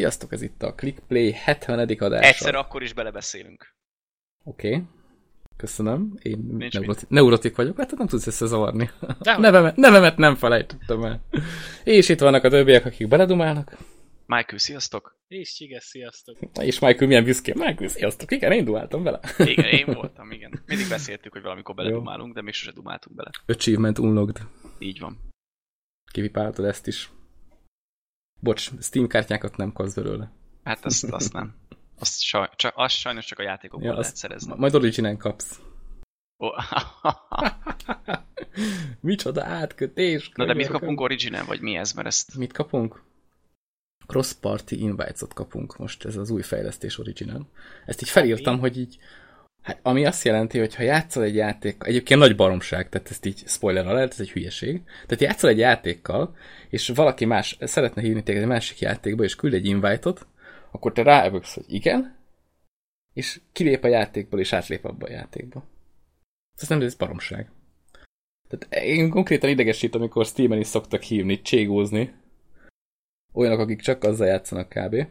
Sziasztok, ez itt a Clickplay 70. adása. Egyszer akkor is belebeszélünk. Oké. Okay. Köszönöm. Én Nincs neuroti- neurotik vagyok, hát nem tudsz összezavarni. Nevemet, nevemet nem felejtettem el. És itt vannak a többiek, akik beledumálnak. Michael, sziasztok! És csiges, sziasztok! Na és Michael milyen büszke. Michael, sziasztok. Igen, én dumáltam vele. Igen, én voltam, igen. Mindig beszéltük, hogy valamikor beledumálunk, de még sose dumáltunk bele. Achievement unlocked. Így van. Kivipáltad ezt is. Bocs, Steam kártyákat nem kapsz belőle. Hát azt, azt nem. Azt, saj, csak, azt sajnos csak a játékokból Ja, lehet szerezni. majd originen kapsz. Ó, Micsoda átkötés. Na de mit könyörgöm. kapunk original, vagy mi ez? Mert ezt... Mit kapunk? Cross-party invites-ot kapunk most, ez az új fejlesztés original. Ezt így felírtam, Ami? hogy így, hát, ami azt jelenti, hogy ha játszol egy játék, egyébként nagy baromság, tehát ezt így spoiler alert, ez egy hülyeség. Tehát játszol egy játékkal, és valaki más szeretne hívni téged egy másik játékba, és küld egy invite-ot, akkor te ráövöksz, hogy igen, és kilép a játékból, és átlép abba a játékba. Ez nem ez baromság. Tehát én konkrétan idegesít, amikor Steam-en is szoktak hívni, cségózni. Olyanok, akik csak azzal játszanak kb.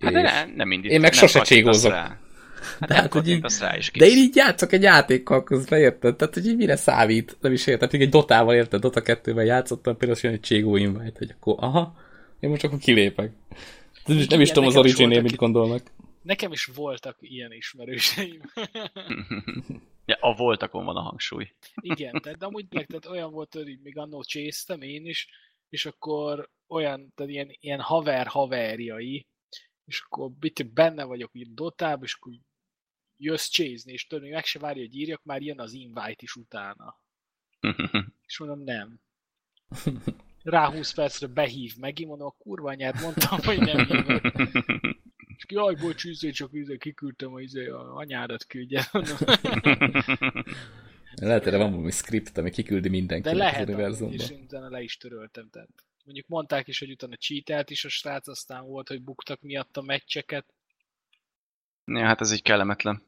Hát de ne, nem mindig. Én meg nem sose cségózok. rá. Hát De hát, hogy így- rá, és De én kész. így játszok egy játékkal közben, érted? Tehát, hogy így mire számít? Nem is érted. Még egy Dotával érted, Dota 2-ben játszottam, például jön egy cségó invite, hogy akkor aha, én most akkor kilépek. Nem is, nem is tudom az nekem is origin mit gondolnak. Nekem is voltak ilyen ismerőseim. Ja, a voltakon van a hangsúly. Igen, tehát de amúgy meg tehát olyan volt, hogy így még annó csésztem én is, és akkor olyan, tehát ilyen, ilyen haver haverjai, és akkor benne vagyok így dotább, és akkor jössz csézni, és tudod, még meg se várja, hogy írjak, már jön az invite is utána. És mondom, nem. Rá 20 percre behív megint, mondom, a kurva anyád, mondtam, hogy nem hívok. És ki, jaj, bocs, izé, csak izé, kiküldtem a, izé, a anyádat küldje. Lehet, erre van valami script, ami kiküldi mindenki De az lehet, amúgy, univerzumba. és utána le is töröltem. Tehát mondjuk mondták is, hogy utána cheatelt is a srác, aztán volt, hogy buktak miatt a meccseket. ja, hát ez így kellemetlen.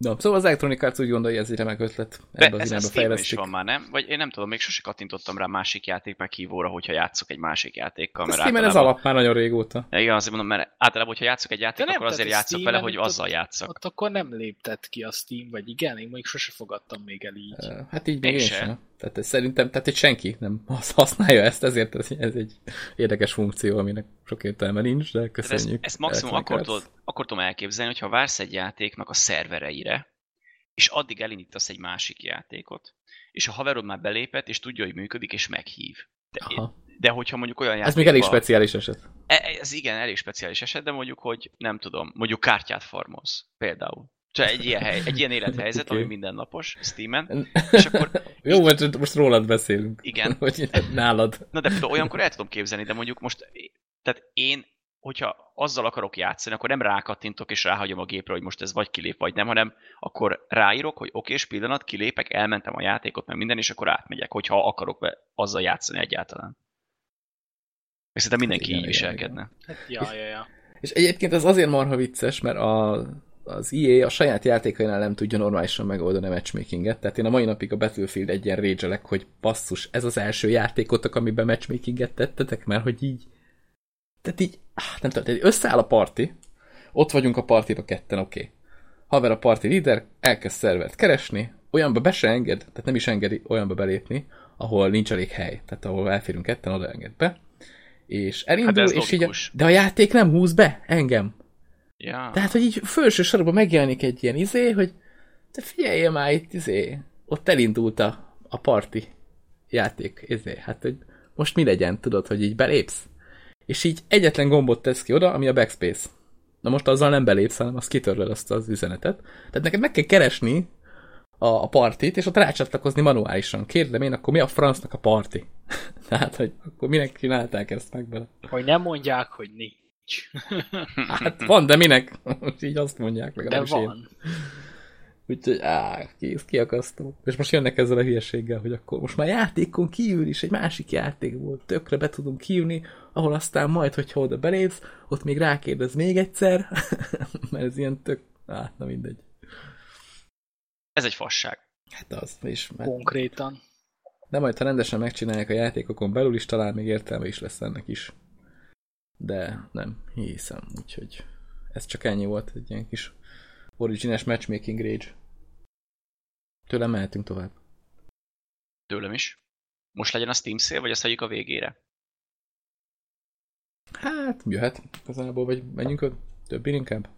Na, szóval az Electronic Arts úgy gondolja, ez egy remek ötlet. De Ebbe az ez a is van már, nem? Vagy én nem tudom, még sose kattintottam rá másik játék meghívóra, hogyha játszok egy másik játékkal. Mert Steam-en ez általában- alap már nagyon régóta. Ja, igen, azért mondom, mert általában, hogyha játszok egy játékkal, akkor azért játszok vele, hogy azzal játszok. Ott akkor nem léptett ki a Steam, vagy igen, én még sose fogadtam még el így. Hát így még Én én se. sem. Tehát ez szerintem, tehát egy senki nem hasz- használja ezt, ezért ez, ez egy érdekes funkció, aminek sok értelme nincs, de Tehát köszönjük. ezt, ezt maximum akkor tudod, akkor tudom elképzelni, hogyha vársz egy játéknak a szervereire, és addig elindítasz egy másik játékot, és a haverod már belépett, és tudja, hogy működik, és meghív. De, Aha. de hogyha mondjuk olyan Ez játék. még elég speciális eset. Ez igen, elég speciális eset, de mondjuk, hogy nem tudom, mondjuk kártyát farmolsz, például. Csak egy ilyen, hely, egy ilyen élethelyzet, Oké. ami mindennapos, Steam-en, és akkor Jó, most, most rólad beszélünk. Igen. Hogy nálad. Na de például olyankor el tudom képzelni, de mondjuk most, tehát én, hogyha azzal akarok játszani, akkor nem rákattintok és ráhagyom a gépre, hogy most ez vagy kilép, vagy nem, hanem akkor ráírok, hogy oké, és pillanat, kilépek, elmentem a játékot, meg minden, és akkor átmegyek, hogyha akarok be azzal játszani egyáltalán. És szerintem mindenki Igen, így igen, viselkedne. Hát, ja, ja, ja. És egyébként ez azért marha vicces, mert a, az EA a saját játékainál nem tudja normálisan megoldani a matchmakinget. Tehát én a mai napig a Battlefield egyen rage hogy basszus, ez az első játékotok, amiben matchmakinget tettetek, mert hogy így tehát így, áh, nem tudom, tehát összeáll a parti, ott vagyunk a partiba ketten, oké. Okay. Haver a parti líder, elkezd szervert keresni, olyanba be se enged, tehát nem is engedi olyanba belépni, ahol nincs elég hely, tehát ahol elférünk ketten, oda enged be, és elindul, Hát és így, a, logikus. de a játék nem húz be engem. Ja. Tehát, hogy így felső sorban megjelenik egy ilyen izé, hogy te figyeljél már itt, izé, ott elindult a, a parti játék, izé, hát, hogy most mi legyen, tudod, hogy így belépsz? És így egyetlen gombot tesz ki oda, ami a backspace. Na most azzal nem belépsz, hanem azt kitörlöd azt az üzenetet. Tehát neked meg kell keresni a, a partit, és ott rácsatlakozni manuálisan. Kérdem én, akkor mi a francnak a parti? Tehát, hogy akkor minek csinálták ezt meg bele? Hogy nem mondják, hogy nincs. Hát van, de minek? Most így azt mondják, De legalábbis én. van. Úgyhogy, á, kész, kiakasztó. És most jönnek ezzel a hülyeséggel, hogy akkor most már játékon kívül is egy másik játék volt, tökre be tudunk hívni, ahol aztán majd, hogyha oda belépsz, ott még rákérdez még egyszer, mert ez ilyen tök, á, na mindegy. Ez egy fasság. Hát az, és mert, Konkrétan. de majd, ha rendesen megcsinálják a játékokon belül is, talán még értelme is lesz ennek is. De nem hiszem, úgyhogy ez csak ennyi volt, egy ilyen kis origines matchmaking rage. Tőlem mehetünk tovább. Tőlem is. Most legyen a Steam szél, vagy azt hagyjuk a végére? Hát, jöhet igazából, vagy menjünk a többi inkább?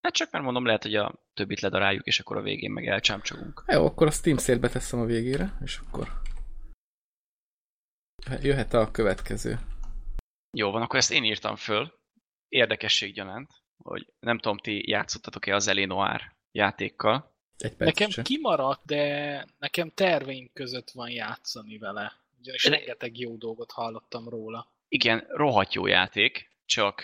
Hát csak mert mondom, lehet, hogy a többit ledaráljuk, és akkor a végén meg elcsámcsogunk. Jó, akkor a Steam szélbe teszem a végére, és akkor jöhet a következő. Jó van, akkor ezt én írtam föl. Érdekesség gyanánt, hogy nem tudom, ti játszottatok-e az Elénoár játékkal. Egy perc Nekem se. kimaradt, de nekem terveim között van játszani vele. Ugyanis De- rengeteg jó dolgot hallottam róla. Igen, rohadt jó játék, csak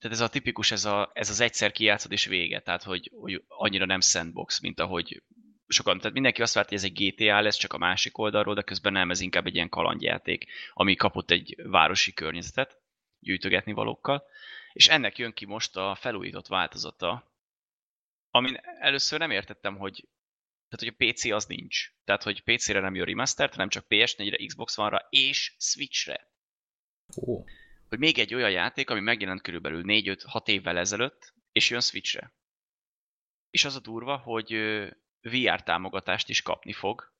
tehát ez a tipikus, ez, a, ez az egyszer kijátszod és vége, tehát hogy, hogy annyira nem sandbox, mint ahogy sokan, tehát mindenki azt várt, hogy ez egy GTA lesz, csak a másik oldalról, de közben nem, ez inkább egy ilyen kalandjáték, ami kapott egy városi környezetet gyűjtögetni valókkal, és ennek jön ki most a felújított változata, amin először nem értettem, hogy tehát, hogy a PC az nincs. Tehát, hogy PC-re nem jön remastered, hanem csak PS4-re, Xbox One-ra és Switch-re Ó, hogy még egy olyan játék, ami megjelent körülbelül 4-5-6 évvel ezelőtt, és jön Switchre. És az a durva, hogy VR támogatást is kapni fog,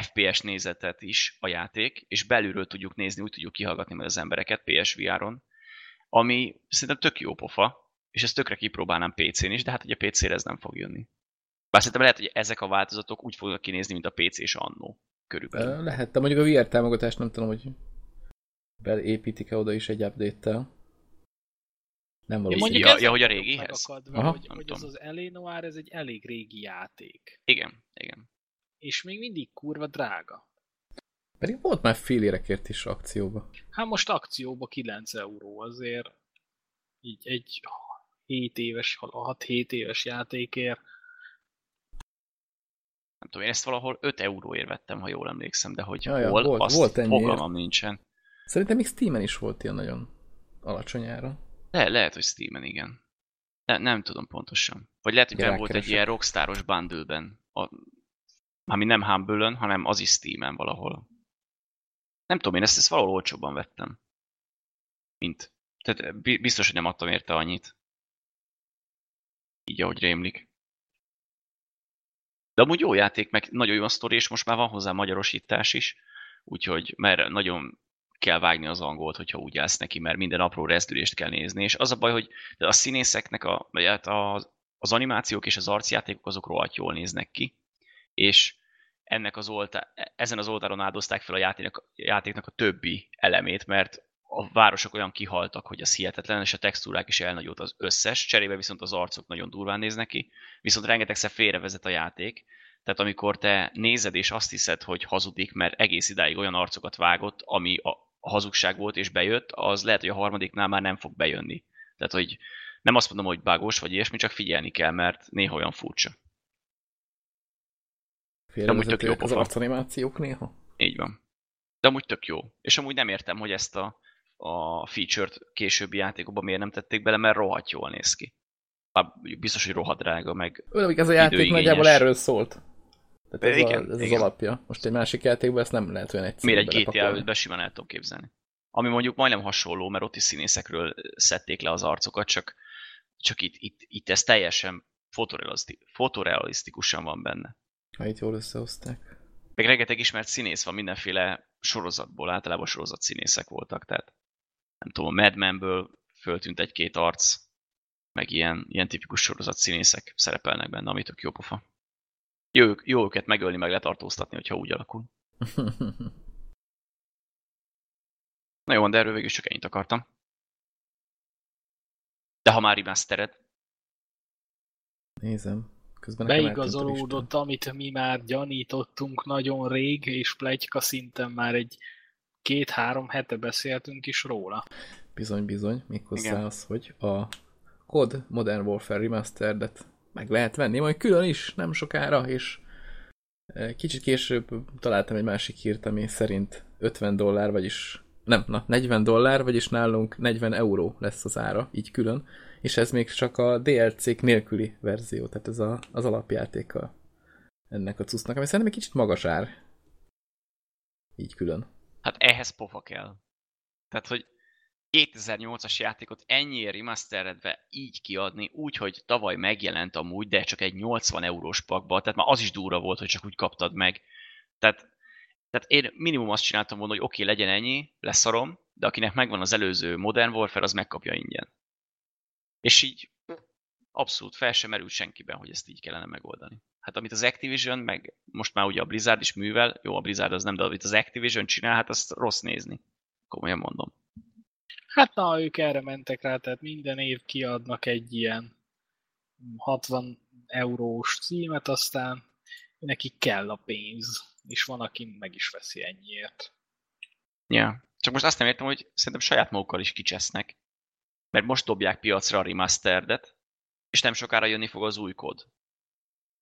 FPS nézetet is a játék, és belülről tudjuk nézni, úgy tudjuk kihallgatni majd az embereket PSVR-on, ami szerintem tök jó pofa, és ezt tökre kipróbálnám PC-n is, de hát ugye PC-re ez nem fog jönni. Bár szerintem lehet, hogy ezek a változatok úgy fognak kinézni, mint a PC és annó körülbelül. Lehet, de mondjuk a VR támogatást nem tudom, hogy beépítik-e oda is egy update-tel. Nem valószínű. Ja, ja, hogy a régihez? megakadva, Aha. hogy, hogy az az Elénoár, ez egy elég régi játék. Igen, igen. És még mindig kurva drága. Pedig volt már fél érekért is akcióba. Hát most akcióba 9 euró azért így egy 7 éves, 6-7 éves játékért. nem tudom, én ezt valahol 5 euróért vettem, ha jól emlékszem, de hogy Ja, ja, hol, volt- azt volt ennyiért. fogalmam nincsen. Szerintem még Steamen is volt ilyen nagyon alacsony ára. Le, lehet, hogy Steamen, igen. De nem tudom pontosan. Vagy lehet, hogy volt egy ilyen rockstaros bundle-ben. A, ami nem humble hanem az is Steamen valahol. Nem tudom, én ezt, ezt valahol olcsóbban vettem. Mint. Tehát bi- biztos, hogy nem adtam érte annyit. Így, ahogy rémlik. De amúgy jó játék, meg nagyon jó a sztori, és most már van hozzá magyarosítás is, úgyhogy mert nagyon kell vágni az angolt, hogyha úgy állsz neki, mert minden apró rezdülést kell nézni, és az a baj, hogy a színészeknek a, hát az, az animációk és az arcjátékok azok rohadt jól néznek ki, és ennek az oltá, ezen az oldalon áldozták fel a játéknak, játéknak a többi elemét, mert a városok olyan kihaltak, hogy az hihetetlen, és a textúrák is elnagyult az összes, cserébe viszont az arcok nagyon durván néznek ki, viszont rengetegszer félrevezet a játék, tehát amikor te nézed és azt hiszed, hogy hazudik, mert egész idáig olyan arcokat vágott, ami a hazugság volt és bejött, az lehet, hogy a harmadiknál már nem fog bejönni. Tehát, hogy nem azt mondom, hogy bágos vagy ilyesmi, csak figyelni kell, mert néha olyan furcsa. Félrevezetőek jó az pofa. arcanimációk néha. Így van. De amúgy tök jó. És amúgy nem értem, hogy ezt a, a feature-t későbbi játékokban miért nem tették bele, mert rohadt jól néz ki. Bár biztos, hogy rohadt drága, meg Olyan, ez a játék nagyjából erről szólt. Tehát ez, Igen, a, ez az igen. alapja. Most egy másik játékban ezt nem lehet olyan egyszerű miért egy GTA belepakolni. 5-ben simán el tudom képzelni. Ami mondjuk majdnem hasonló, mert ott is színészekről szedték le az arcokat, csak, csak itt, itt, itt ez teljesen fotorealiszti, fotorealisztikusan van benne. Ha itt jól összehozták. Meg rengeteg ismert színész van mindenféle sorozatból, általában sorozat színészek voltak, tehát nem tudom, a Mad Men-ből föltűnt egy-két arc, meg ilyen, ilyen tipikus sorozat színészek szerepelnek benne, ami tök jó pofa. Jó, jó őket megölni, meg letartóztatni, hogyha úgy alakul. Na jó, de erről végül csak ennyit akartam. De ha már remastered, Nézem. Közben. Beigazolódott, amit mi már gyanítottunk nagyon rég, és plegyka szinten már egy két-három hete beszéltünk is róla. Bizony, bizony. Méghozzá Igen. az, hogy a COD Modern Warfare Remastered-et meg lehet venni, majd külön is, nem sokára, és eh, kicsit később találtam egy másik hírt, ami szerint 50 dollár, vagyis nem, na, 40 dollár, vagyis nálunk 40 euró lesz az ára, így külön, és ez még csak a DLC-k nélküli verzió, tehát ez a, az alapjátéka ennek a cuccnak, ami szerintem egy kicsit magas ár. Így külön. hát ehhez pofa kell. Tehát, hogy 2008-as játékot ennyiért remasteredve így kiadni, úgy, hogy tavaly megjelent amúgy, de csak egy 80 eurós pakba, tehát már az is durva volt, hogy csak úgy kaptad meg. Tehát, tehát én minimum azt csináltam volna, hogy oké, okay, legyen ennyi, leszarom, de akinek megvan az előző Modern Warfare, az megkapja ingyen. És így abszolút fel sem merült senkiben, hogy ezt így kellene megoldani. Hát amit az Activision, meg most már ugye a Blizzard is művel, jó, a Blizzard az nem, de amit az Activision csinál, hát azt rossz nézni. Komolyan mondom. Hát na, ők erre mentek rá, tehát minden év kiadnak egy ilyen 60 eurós címet, aztán nekik kell a pénz, és van, aki meg is veszi ennyiért. Ja, csak most azt nem értem, hogy szerintem saját magukkal is kicsesznek. Mert most dobják piacra a remasteredet, és nem sokára jönni fog az új kód.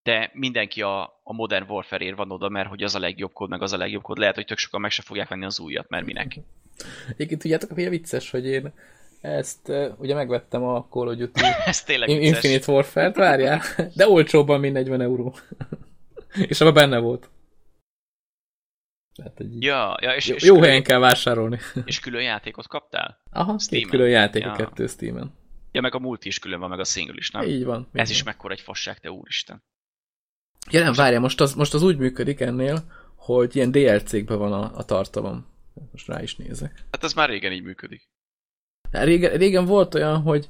De mindenki a, a Modern Warfare-ér van oda, mert hogy az a legjobb kód, meg az a legjobb kód. Lehet, hogy tök sokan meg se fogják venni az újat, mert minek. Egyébként tudjátok, hogy vicces, hogy én ezt ugye megvettem a Call of Duty Ez tényleg vicces. Infinite Warfare-t, várjál, de olcsóbban, mint 40 euró. és abban benne volt. Tehát, egy Ja, ja és, jó, és, jó külön, helyen kell vásárolni. és külön játékot kaptál? Aha, két Steamen. külön játék a Ja. kettő Steamen. Ja, meg a multi is külön van, meg a single is, nem? Így van. Ez is van. mekkora egy fasság, te úristen. Ja nem, várjál, most az, most az úgy működik ennél, hogy ilyen DLC-kben van a, a tartalom. Most rá is nézek. Hát ez már régen így működik. Hát Régen, régen volt olyan, hogy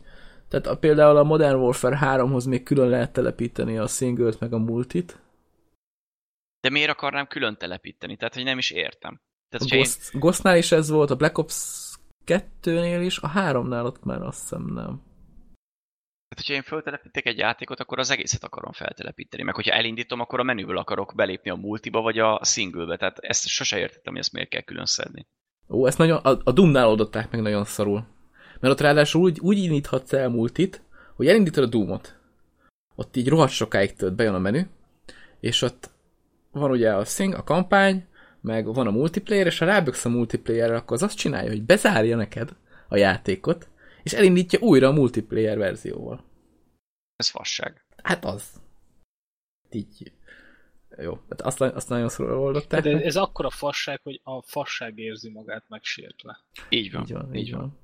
tehát a, például a Modern Warfare 3-hoz még külön lehet telepíteni a singlet meg a multit. De miért akarnám külön telepíteni? Tehát, hogy nem is értem. A Tehát, én, Ghost, Ghostnál is ez volt, a Black Ops 2-nél is, a 3-nál ott már azt hiszem nem. Tehát, hogyha én föltelepítek egy játékot, akkor az egészet akarom feltelepíteni. Meg hogyha elindítom, akkor a menüből akarok belépni a multiba, vagy a singlebe. Tehát ezt sose értettem, hogy ezt miért kell külön szedni. Ó, ezt nagyon, a, a Doom-nál oldották meg nagyon szarul. Mert ott ráadásul úgy, úgy indíthatsz el multit, hogy elindítod a Doomot. Ott így rohadt sokáig tölt, bejön a menü, és ott van ugye a szing, a kampány, meg van a multiplayer, és ha ráböksz a multiplayerre, akkor az azt csinálja, hogy bezárja neked a játékot, és elindítja újra a multiplayer verzióval. Ez fasság. Hát az. Így. Jó, hát azt, azt nagyon szorul oldották. De meg. ez akkora fasság, hogy a fasság érzi magát megsértve. Így van. Így van, így van.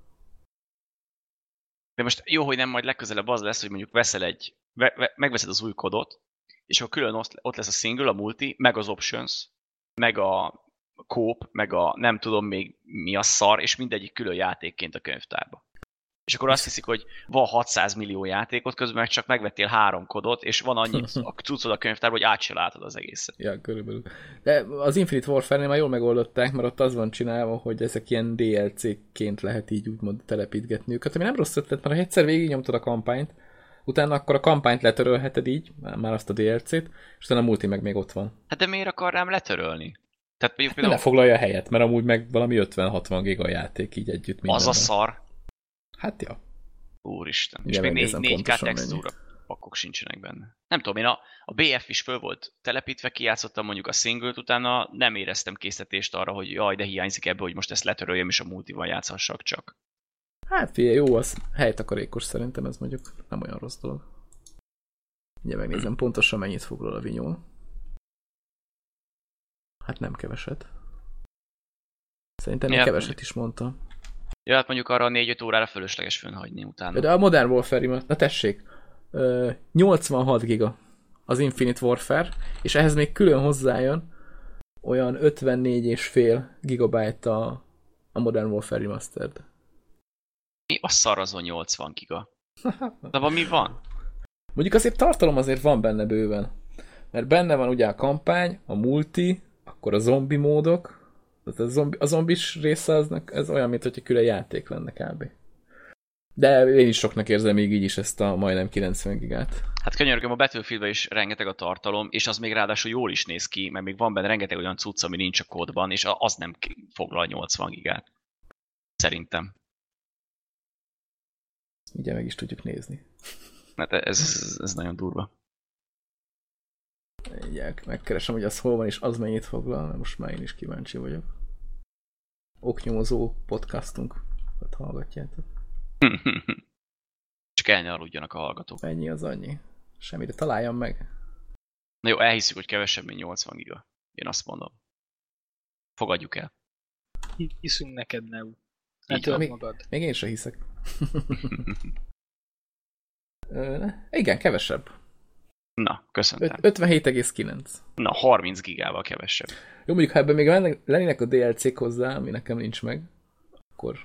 De most jó, hogy nem majd legközelebb az lesz, hogy mondjuk veszel egy, ve, ve, megveszed az új kodot, és akkor külön ott, ott lesz a single, a multi, meg az options, meg a kóp, meg a nem tudom még mi a szar, és mindegyik külön játékként a könyvtárba. És akkor azt hiszik, hogy van 600 millió játékot, közben meg csak megvettél három kodot, és van annyi a cuccod a könyvtárban, hogy át se látod az egészet. Ja, körülbelül. De az Infinite Warfare-nél már jól megoldották, mert ott az van csinálva, hogy ezek ilyen DLC-ként lehet így úgymond telepítgetni őket, ami nem rossz ötlet, mert ha egyszer végignyomtad a kampányt, utána akkor a kampányt letörölheted így, már azt a DLC-t, és utána a multi meg még ott van. Hát de miért akarnám letörölni? Tehát mondjuk Ne például foglalja a helyet, mert amúgy meg valami 50-60 giga játék így együtt az mindenben. a szar, Hát ja. Úristen. Ugye és még 4, 4K pontosan textúra pakkok sincsenek benne. Nem tudom, én a, a BF is föl volt telepítve, kijátszottam mondjuk a single utána nem éreztem készítést arra, hogy jaj, de hiányzik ebből, hogy most ezt letöröljem, és a multival játszhassak csak. Hát figyelj, jó, az helytakarékos szerintem, ez mondjuk nem olyan rossz dolog. Ugye megnézem pontosan mennyit foglal a vinyó. Hát nem keveset. Szerintem Ja. keveset is mondtam. Ja, hát mondjuk arra a 4-5 órára fölösleges fönnhagyni utána. De a Modern Warfare, na tessék, ö, 86 giga az Infinite Warfare, és ehhez még külön hozzájön olyan 54,5 gigabyte a, a Modern Warfare Remastered. Mi a szar azon 80 giga? De van mi van? Mondjuk azért tartalom azért van benne bőven. Mert benne van ugye a kampány, a multi, akkor a zombi módok, a, zombi, a zombis része az, ez olyan, mint hogyha külön játék lenne kb. De én is soknak érzem még így is ezt a majdnem 90 gigát. Hát könyörgöm, a Battlefieldben is rengeteg a tartalom, és az még ráadásul jól is néz ki, mert még van benne rengeteg olyan cucc, ami nincs a kódban, és az nem foglal 80 gigát. Szerintem. Ugye meg is tudjuk nézni. Hát ez, ez, ez nagyon durva. Ugye megkeresem, hogy az hol van, és az mennyit foglal, mert most már én is kíváncsi vagyok. Oknyomozó podcastunk. Hát hallgatjátok. Csak el ne aludjanak a hallgatók. Mennyi az annyi? Semmire találjam meg. Na jó, elhiszük, hogy kevesebb, mint 80 giga. Én azt mondom. Fogadjuk el. Hiszünk neked, Neu. Ne töld van. magad. Még én sem hiszek. Ö, igen, kevesebb. Na, köszöntem. Öt- 57,9. Na, 30 gigával kevesebb. Jó, mondjuk, ha ebben még lennének a DLC-k hozzá, ami nekem nincs meg, akkor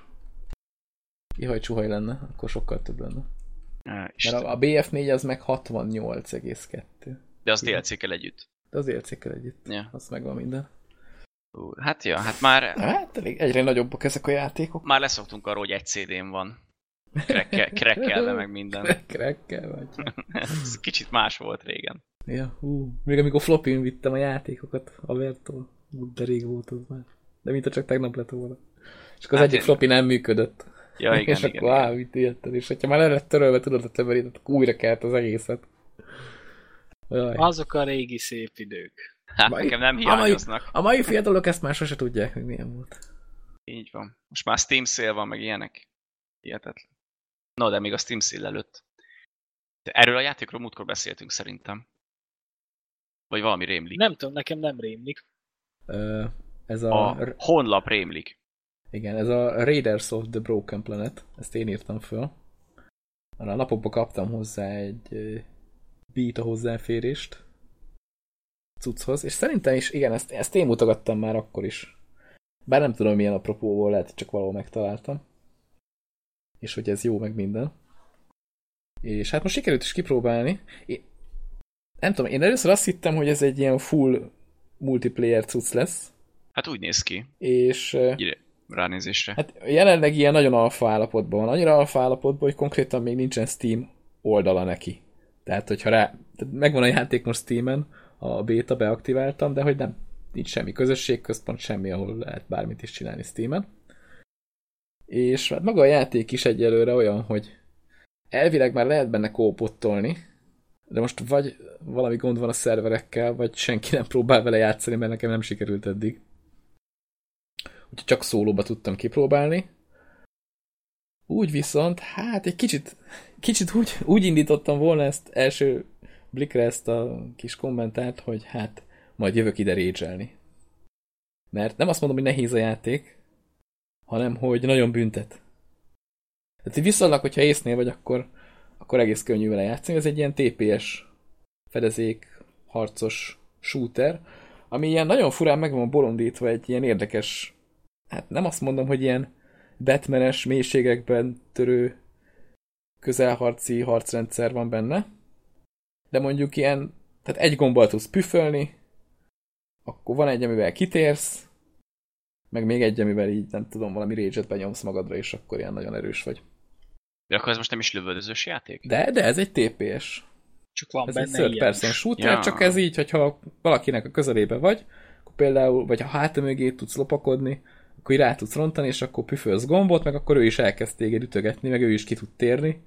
kihaj csuhaj lenne, akkor sokkal több lenne. Á, Mert a, a BF4 az meg 68,2. De az DLC-kkel együtt. De az DLC-kkel együtt. Ja. Az megvan minden. Hát ja, hát már, Hát elég, egyre nagyobbak ezek a játékok. már leszoktunk arról, hogy egy CD-n van. Krekkel- Krekkelve meg minden. Krekkel vagy. Ez kicsit más volt régen. Ja, hú. Még amikor flopin vittem a játékokat a Vertól. De rég volt az már. De mint csak tegnap lett volna. És akkor az Hát egyik én- floppy nem működött. Ja, igen, és igen, akkor igen. á, mit érted? És hogyha már el lett törölve, tudod, a többerét, akkor újra kelt az egészet. Jaj. Azok a régi szép idők. Hát Mai- nekem nem a mai- hiányoznak. A mai fiatalok ezt már sose tudják, hogy milyen volt. Így van. Most már Steam szél van, meg ilyenek. Hihetetlen. No, de még a Steam szél előtt. De erről a játékról múltkor beszéltünk szerintem. Vagy valami rémlik. Nem tudom, nekem nem rémlik. Ö, ez a, A honlap rémlik. igen, ez a Raiders of the Broken Planet. Ezt én írtam föl. A napokban kaptam hozzá egy ö, beta hozzáférést cucchoz, és szerintem is, igen, ezt, ezt én mutogattam már akkor is. Bár nem tudom milyen apropóból, lehet, csak valahol megtaláltam. És hogy ez jó, meg minden. És hát most sikerült is kipróbálni. Én, nem tudom, én először azt hittem, hogy ez egy ilyen full multiplayer cucc lesz, Hát úgy néz ki. és Így ránézésre. hát jelenleg ilyen nagyon alfa állapotban van. Annyira alfa állapotban, hogy konkrétan még nincsen Steam oldala neki. Tehát, hogyha rá, tehát megvan a játék most Steamen, a beta beaktiváltam, de hogy nem, nincs semmi közösségközpont, semmi, ahol lehet bármit is csinálni Steamen. És hát maga a játék is egyelőre olyan, hogy elvileg már lehet benne kópottolni, de most vagy valami gond van a szerverekkel, vagy senki nem próbál vele játszani, mert nekem nem sikerült eddig. Úgyhogy csak szólóba tudtam kipróbálni. Úgy viszont, hát egy kicsit, kicsit úgy, úgy indítottam volna ezt első blikre ezt a kis kommentárt, hogy hát majd jövök ide rédzselni. Mert nem azt mondom, hogy nehéz a játék, hanem hogy nagyon büntet. Tehát viszonylag, hogyha észnél vagy, akkor, akkor egész könnyű vele játszani. Ez egy ilyen TPS fedezék, harcos shooter, ami ilyen nagyon furán meg van bolondítva egy ilyen érdekes, hát nem azt mondom, hogy ilyen Batmanes mélységekben törő közelharci harcrendszer van benne, de mondjuk ilyen, tehát egy gombbal tudsz püfölni, akkor van egy, amivel kitérsz, meg még egy, amivel így, nem tudom, valami rage benyomsz magadra, és akkor ilyen nagyon erős vagy. De akkor ez most nem is lövöldözős játék? De, de ez egy TPS. Csak van Ez egy benne third ilyen person shooter, Ja. csak ez így, hogyha valakinek a közelébe vagy, akkor például, vagy ha háta mögé tudsz lopakodni, akkor így rá tudsz rontani, és akkor püfölsz gombot, meg akkor ő is elkezd téged ütögetni, meg ő is ki tud térni.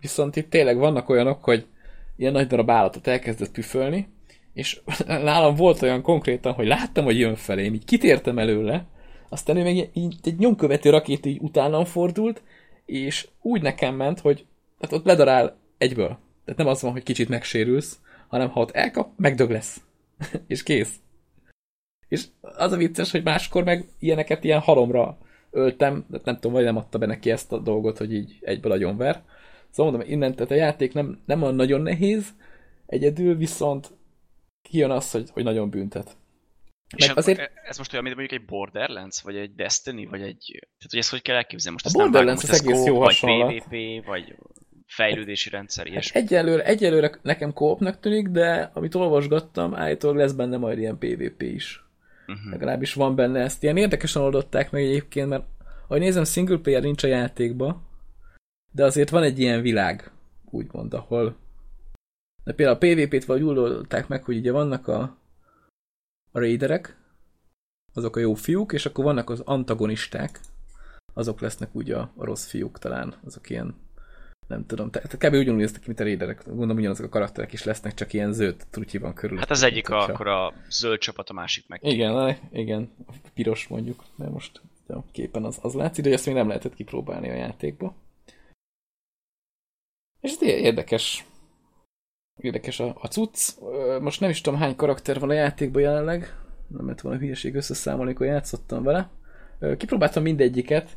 Viszont itt tényleg vannak olyanok, hogy ilyen nagy darab állatot elkezdett püfölni, és nálam volt olyan konkrétan, hogy láttam, hogy jön felém, így kitértem előle, aztán ő még így egy nyomkövető rakét így utánam fordult, és úgy nekem ment, hogy hát ott ledarál egyből. Tehát nem az van, hogy kicsit megsérülsz, hanem ha ott elkap, megdög lesz. és kész. És az a vicces, hogy máskor meg ilyeneket ilyen halomra öltem, de nem tudom, vagy nem adta be neki ezt a dolgot, hogy így egyből agyonver. Szóval mondom, innen, tehát a játék nem, nem olyan nagyon nehéz, egyedül viszont kijön az, hogy, hogy nagyon büntet. És Meg azért... ez most olyan, mint mondjuk egy Borderlands, vagy egy Destiny, vagy egy... Tehát, hogy ezt hogy kell elképzelni? Most A Borderlands az egész jó. Vagy PvP, vagy fejlődési rendszer, Hát ilyesmi. egyelőre, egyelőre nekem koopnak tűnik, de amit olvasgattam, állítólag lesz benne majd ilyen PvP is. Uh-huh. Legalábbis van benne ezt. Ilyen érdekesen oldották meg egyébként, mert ahogy nézem, single player nincs a játékba, de azért van egy ilyen világ, úgymond, ahol de például a PvP-t vagy úgy oldották meg, hogy ugye vannak a, a raiderek, azok a jó fiúk, és akkor vannak az antagonisták, azok lesznek ugye a, a rossz fiúk talán, azok ilyen nem tudom, tehát kb. ugyanúgy néztek ki, mint a raiderek, gondolom ugyanazok a karakterek is lesznek, csak ilyen zöld trutyi van körül. Hát az egyik a, akkor a zöld csapat, a másik meg. igen, a- igen, piros mondjuk, de most a képen az, az látszik, de ezt még nem lehetett kipróbálni a játékba. És ez érdekes. Érdekes a, a cucc. Most nem is tudom hány karakter van a játékban jelenleg. Nem lehet volna hülyeség összeszámolni, amikor játszottam vele. Kipróbáltam mindegyiket,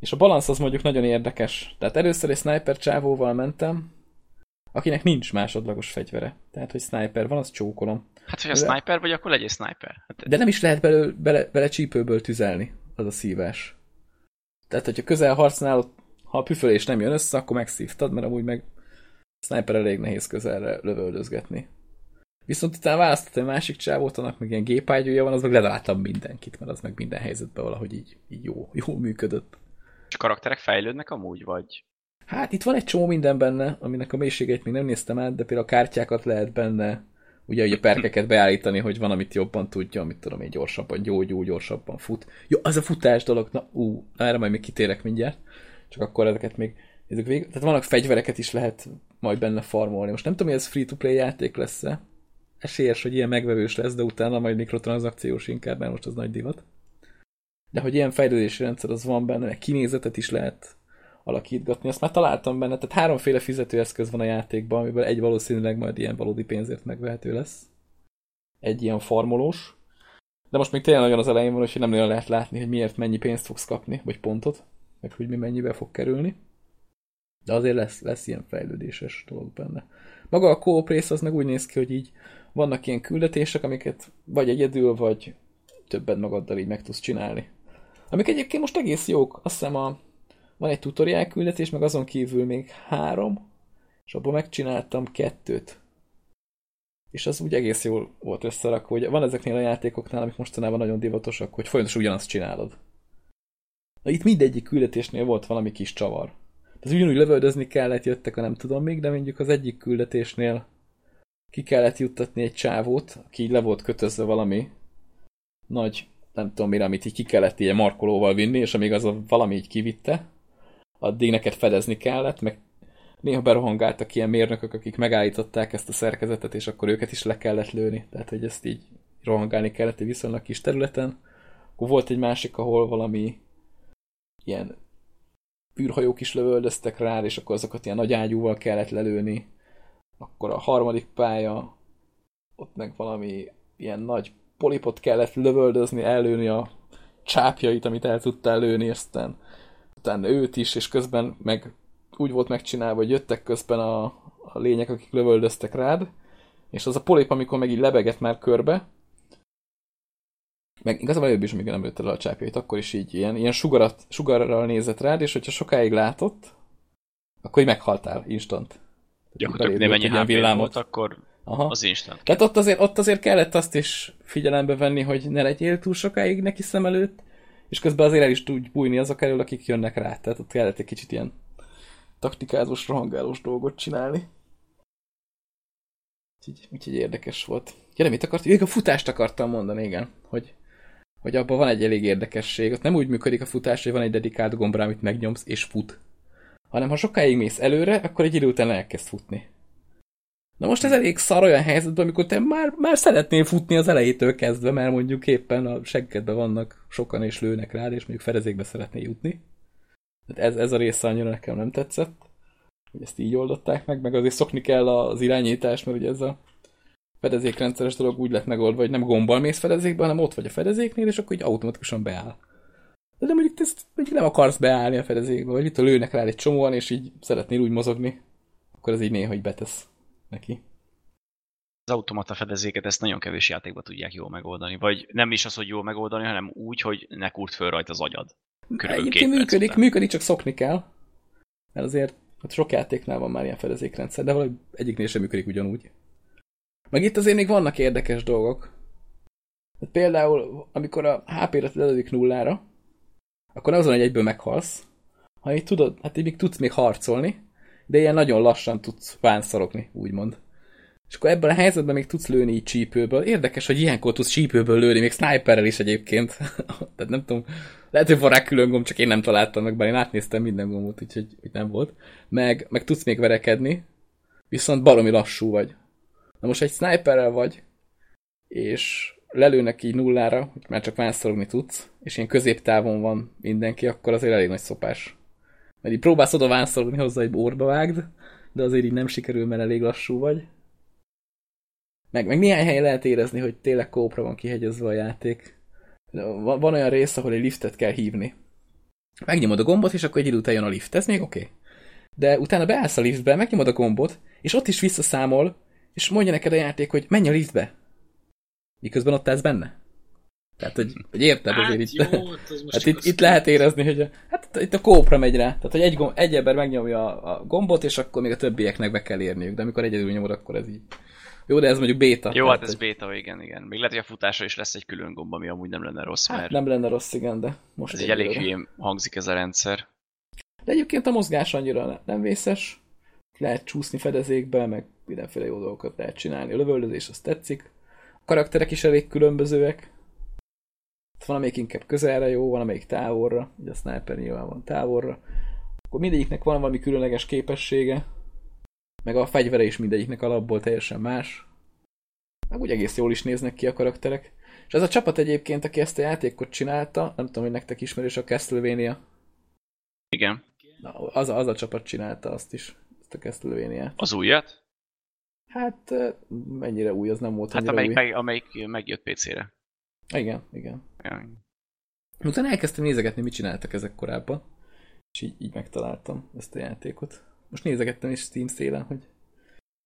és a balansz az mondjuk nagyon érdekes. Tehát először egy sniper csávóval mentem, akinek nincs másodlagos fegyvere. Tehát, hogy sniper van, az csókolom. Hát, hogy a De- sniper vagy, akkor legyél sniper. Hát, De nem is lehet belő, bele, bele csípőből tüzelni, az a szívás. Tehát, hogyha közel harcnál, ha a püfölés nem jön össze, akkor megszívtad, mert amúgy meg sniper elég nehéz közelre lövöldözgetni. Viszont utána választottam egy másik csávót, annak meg ilyen gépágyúja van, az meg ledáltam mindenkit, mert az meg minden helyzetben valahogy így, így jó, jó működött. és karakterek fejlődnek amúgy, vagy? Hát itt van egy csomó minden benne, aminek a mélységeit még nem néztem át, de például a kártyákat lehet benne, ugye, ugye a perkeket beállítani, hogy van, amit jobban tudja, amit tudom én, gyorsabban gyógyul, gyorsabban fut. Jó, az a futás dolog, na, ú, erre majd még kitérek mindjárt, csak akkor ezeket még nézzük végig. Tehát vannak fegyvereket is lehet majd benne farmolni. Most nem tudom, hogy ez free-to-play játék lesz-e. Esélyes, hogy ilyen megvevős lesz, de utána majd mikrotranszakciós inkább, mert most az nagy divat. De hogy ilyen fejlődési rendszer az van benne, meg kinézetet is lehet alakítgatni. Azt már találtam benne, tehát háromféle fizetőeszköz van a játékban, amiből egy valószínűleg majd ilyen valódi pénzért megvehető lesz. Egy ilyen farmolós. De most még tényleg nagyon az elején van, hogy nem nagyon lehet látni, hogy miért mennyi pénzt fogsz kapni, vagy pontot, meg hogy mi mennyibe fog kerülni. De azért lesz, lesz ilyen fejlődéses dolog benne. Maga a co rész az meg úgy néz ki, hogy így vannak ilyen küldetések, amiket vagy egyedül, vagy többet magaddal így meg tudsz csinálni. Amik egyébként most egész jók. Azt hiszem a, van egy tutoriál küldetés, meg azon kívül még három, és abból megcsináltam kettőt. És az úgy egész jól volt összerakva, hogy van ezeknél a játékoknál, amik mostanában nagyon divatosak, hogy folyamatosan ugyanazt csinálod. Na, itt mindegyik küldetésnél volt valami kis csavar. Ez ugyanúgy lövöldözni kellett, jöttek a nem tudom még, de mondjuk az egyik küldetésnél ki kellett juttatni egy csávót, aki így le volt kötözve valami nagy, nem tudom mire, amit így ki kellett ilyen markolóval vinni, és amíg az a valami így kivitte, addig neked fedezni kellett, meg néha berohangáltak ilyen mérnökök, akik megállították ezt a szerkezetet, és akkor őket is le kellett lőni. Tehát, hogy ezt így rohangálni kellett egy viszonylag kis területen. Akkor volt egy másik, ahol valami ilyen űrhajók is lövöldöztek rá, és akkor azokat ilyen nagy ágyúval kellett lelőni. Akkor a harmadik pálya, ott meg valami ilyen nagy polipot kellett lövöldözni, ellőni a csápjait, amit el tudtál lőni, aztán utána őt is, és közben meg úgy volt megcsinálva, hogy jöttek közben a, a lények, akik lövöldöztek rád, és az a polip, amikor meg így lebegett már körbe, meg igazából előbb is, amikor nem lőtted a csápjait, akkor is így ilyen, ilyen sugarat, sugarral nézett rád, és hogyha sokáig látott, akkor így meghaltál instant. Gyakorlatilag beléd nem lőtt ennyi egy ilyen HP volt, akkor Aha. az instant. Tehát ott azért, ott azért kellett azt is figyelembe venni, hogy ne legyél túl sokáig neki szem előtt, és közben azért el is tudj bújni azok elől, akik jönnek rá. Tehát ott kellett egy kicsit ilyen taktikázós, rohangálós dolgot csinálni. Úgyhogy, úgyhogy érdekes volt. Ja, nem mit akart? Még a futást akartam mondani, igen. Hogy, hogy abban van egy elég érdekesség. Ott nem úgy működik a futás, hogy van egy dedikált gombra, amit megnyomsz, és fut. Hanem ha sokáig mész előre, akkor egy idő után elkezd futni. Na most ez elég szar olyan helyzetben, amikor te már, már szeretnél futni az elejétől kezdve, mert mondjuk éppen a seggedben vannak sokan és lőnek rád, és mondjuk fedezékbe szeretnél jutni. Tehát ez, ez a része annyira nekem nem tetszett, hogy ezt így oldották meg, meg azért szokni kell az irányítást, mert ugye ez a fedezékrendszeres dolog úgy lett megoldva, hogy nem gombbal mész fedezékbe, hanem ott vagy a fedezéknél, és akkor így automatikusan beáll. De, de mondjuk, ezt, mondjuk nem akarsz beállni a fedezékbe, vagy itt a lőnek rád egy csomóan, és így szeretnél úgy mozogni, akkor ez így néha így betesz neki. Az automata fedezéket ezt nagyon kevés játékban tudják jól megoldani. Vagy nem is az, hogy jól megoldani, hanem úgy, hogy ne kurt föl rajta az agyad. Körülbelül Egyébként működik, után. működik, csak szokni kell. Mert azért hát sok játéknál van már ilyen fedezékrendszer, de valahogy egyiknél sem működik ugyanúgy. Meg itt azért még vannak érdekes dolgok. Hát például, amikor a HP-re lelődik nullára, akkor azon, hogy egyből meghalsz, hanem így tudod, hát így még tudsz még harcolni, de ilyen nagyon lassan tudsz vánszorogni, úgymond. És akkor ebben a helyzetben még tudsz lőni így csípőből. Érdekes, hogy ilyenkor tudsz csípőből lőni, még sniperrel is egyébként. Tehát nem tudom, lehet, hogy van rá külön gomb, csak én nem találtam meg, bár én átnéztem minden gombot, úgyhogy nem volt. Meg, meg tudsz még verekedni, viszont baromi lassú vagy. Na most egy sniperrel vagy, és lelőnek így nullára, hogy már csak vánszorogni tudsz, és ilyen középtávon van mindenki, akkor azért elég nagy szopás. Mert így próbálsz oda vánszorogni hozzá, hogy orba vágd, de azért így nem sikerül, mert elég lassú vagy. Meg, meg néhány helyen lehet érezni, hogy tényleg kópra van kihegyezve a játék. van, van olyan rész, ahol egy liftet kell hívni. Megnyomod a gombot, és akkor egy idő után jön a lift. Ez még oké. Okay. De utána beállsz a liftbe, megnyomod a gombot, és ott is visszaszámol, és mondja neked a játék, hogy menj a liftbe. Miközben ott állsz benne. Tehát, hogy, hogy érted Hát azért jó, itt. hát az most Hát itt, az- itt lehet érezni, hogy a, hát itt a kópra megy rá. Tehát, hogy egy, gomb, egy ember megnyomja a, a gombot, és akkor még a többieknek be kell érniük. De amikor egyedül nyomod, akkor ez így. Jó, de ez mondjuk béta. Jó, hát ez hogy- béta, igen, igen. Még lehet, hogy a futásra is lesz egy külön gomb, ami amúgy nem lenne rossz, Hát mert nem lenne rossz, igen, de most ez egy elég hülyén hangzik ez a rendszer. De egyébként a mozgás annyira ne- nem vészes. Lehet csúszni fedezékbe, meg mindenféle jó dolgokat lehet csinálni. A lövöldözés, az tetszik. A karakterek is elég különbözőek. Van, amelyik inkább közelre jó, van, amelyik távolra. Ugye a sniper nyilván van távolra. Akkor mindegyiknek van valami különleges képessége. Meg a fegyvere is mindegyiknek alapból teljesen más. Meg úgy egész jól is néznek ki a karakterek. És ez a csapat egyébként, aki ezt a játékot csinálta, nem tudom, hogy nektek ismerős a Castlevania. Igen. Na, az, a- az a csapat csinálta azt is, ezt a castlevania Az újat? Hát mennyire új, az nem volt Hát amelyik, új. meg, amelyik megjött PC-re. Igen, igen. Ja. Utána elkezdtem nézegetni, mit csináltak ezek korábban, és így, így megtaláltam ezt a játékot. Most nézegettem is Steam szélen, hogy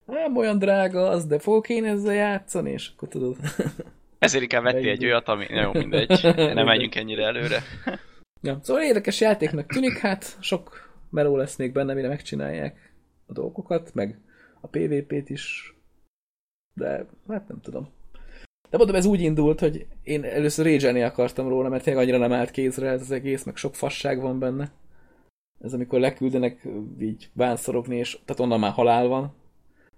nem olyan drága az, de fogok én ezzel játszani, és akkor tudod. Ezért inkább vettél egy olyat, ami... Jó, mindegy. Nem menjünk ennyire előre. ja, szóval érdekes játéknak tűnik, hát sok meló lesz még benne, mire megcsinálják a dolgokat, meg a PvP-t is, de hát nem tudom. De mondom, ez úgy indult, hogy én először rage akartam róla, mert tényleg annyira nem állt kézre ez az egész, meg sok fasság van benne. Ez amikor leküldenek így bánszorogni, és tehát onnan már halál van.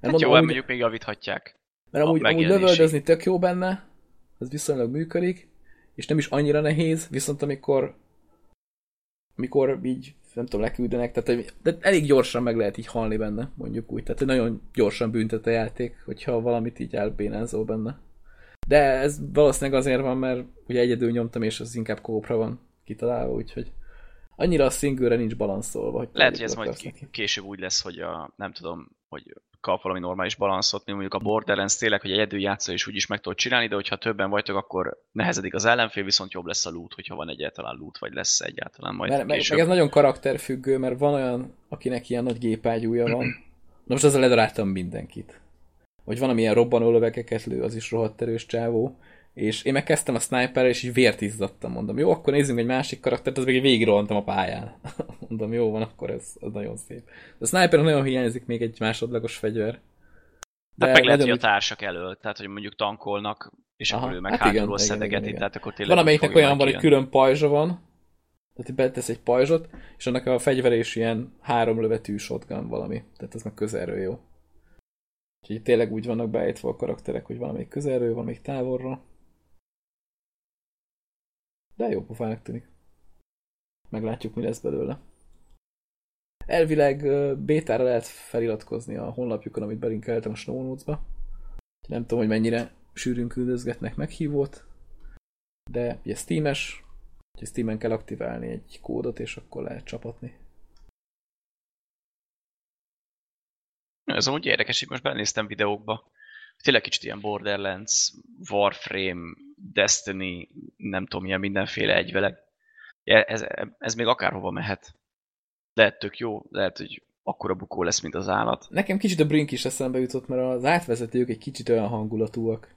Mert Hát jó, amúgy- mondjuk még javíthatják. mert amúgy, amúgy lövöldözni tök jó benne, ez viszonylag működik, és nem is annyira nehéz, viszont amikor amikor így, nem tudom, leküldenek, tehát de elég gyorsan meg lehet így halni benne, mondjuk úgy, tehát nagyon gyorsan büntet a játék, hogyha valamit így elbénázol benne. De ez valószínűleg azért van, mert ugye egyedül nyomtam, és az inkább kópra van kitalálva, úgyhogy annyira a single nincs balanszolva. Hogy Lehet, hogy ez majd később úgy lesz, hogy a, nem tudom, hogy kap valami normális balanszot, mint mondjuk a Borderlands tényleg, hogy egyedül játszol és úgy is meg tudod csinálni, de hogyha többen vagytok, akkor nehezedik az ellenfél, viszont jobb lesz a loot, hogyha van egyáltalán loot, vagy lesz egyáltalán majd Mert, később. meg ez nagyon karakterfüggő, mert van olyan, akinek ilyen nagy gépágyúja van. Na most azzal ledaráltam mindenkit. Vagy van, amilyen robbanó lövegeket lő, az is rohadt erős csávó. És én megkezdtem a sniperrel, és így vért izzadtam, mondom. Jó, akkor nézzünk egy másik karaktert, az meg így végigrohantam a pályán. mondom, jó van, akkor ez, az nagyon szép. A sniper nagyon hiányzik még egy másodlagos fegyver. De hát meg lehet, hogy a társak elől, tehát hogy mondjuk tankolnak, és Aha, akkor ő meg hát hát igen, hátulról igen, szedegeti, igen, igen. tehát akkor tényleg Van, amelyiknek olyan van, hogy külön pajzsa van, tehát hogy betesz egy pajzsot, és annak a fegyvere is ilyen három lövetű shotgun valami. Tehát ez meg közelről jó. Úgyhogy tényleg úgy vannak beállítva a karakterek, hogy valamelyik közelről, valamelyik távolról. De jó pofának tűnik. Meglátjuk, mi lesz belőle. Elvileg bétára lehet feliratkozni a honlapjukon, amit belinkeltem a Snow Notes-ba. Nem tudom, hogy mennyire sűrűn küldözgetnek meghívót, de ugye Steam-es, úgyhogy Steam-en kell aktiválni egy kódot, és akkor lehet csapatni. Ez amúgy érdekes, hogy most belenéztem videókba. Tényleg kicsit ilyen Borderlands, Warframe, Destiny, nem tudom, ilyen mindenféle egyveleg. Ez, ez még akárhova mehet. Lehet tök jó, lehet, hogy akkora bukó lesz, mint az állat. Nekem kicsit a Brink is eszembe jutott, mert az átvezetők egy kicsit olyan hangulatúak.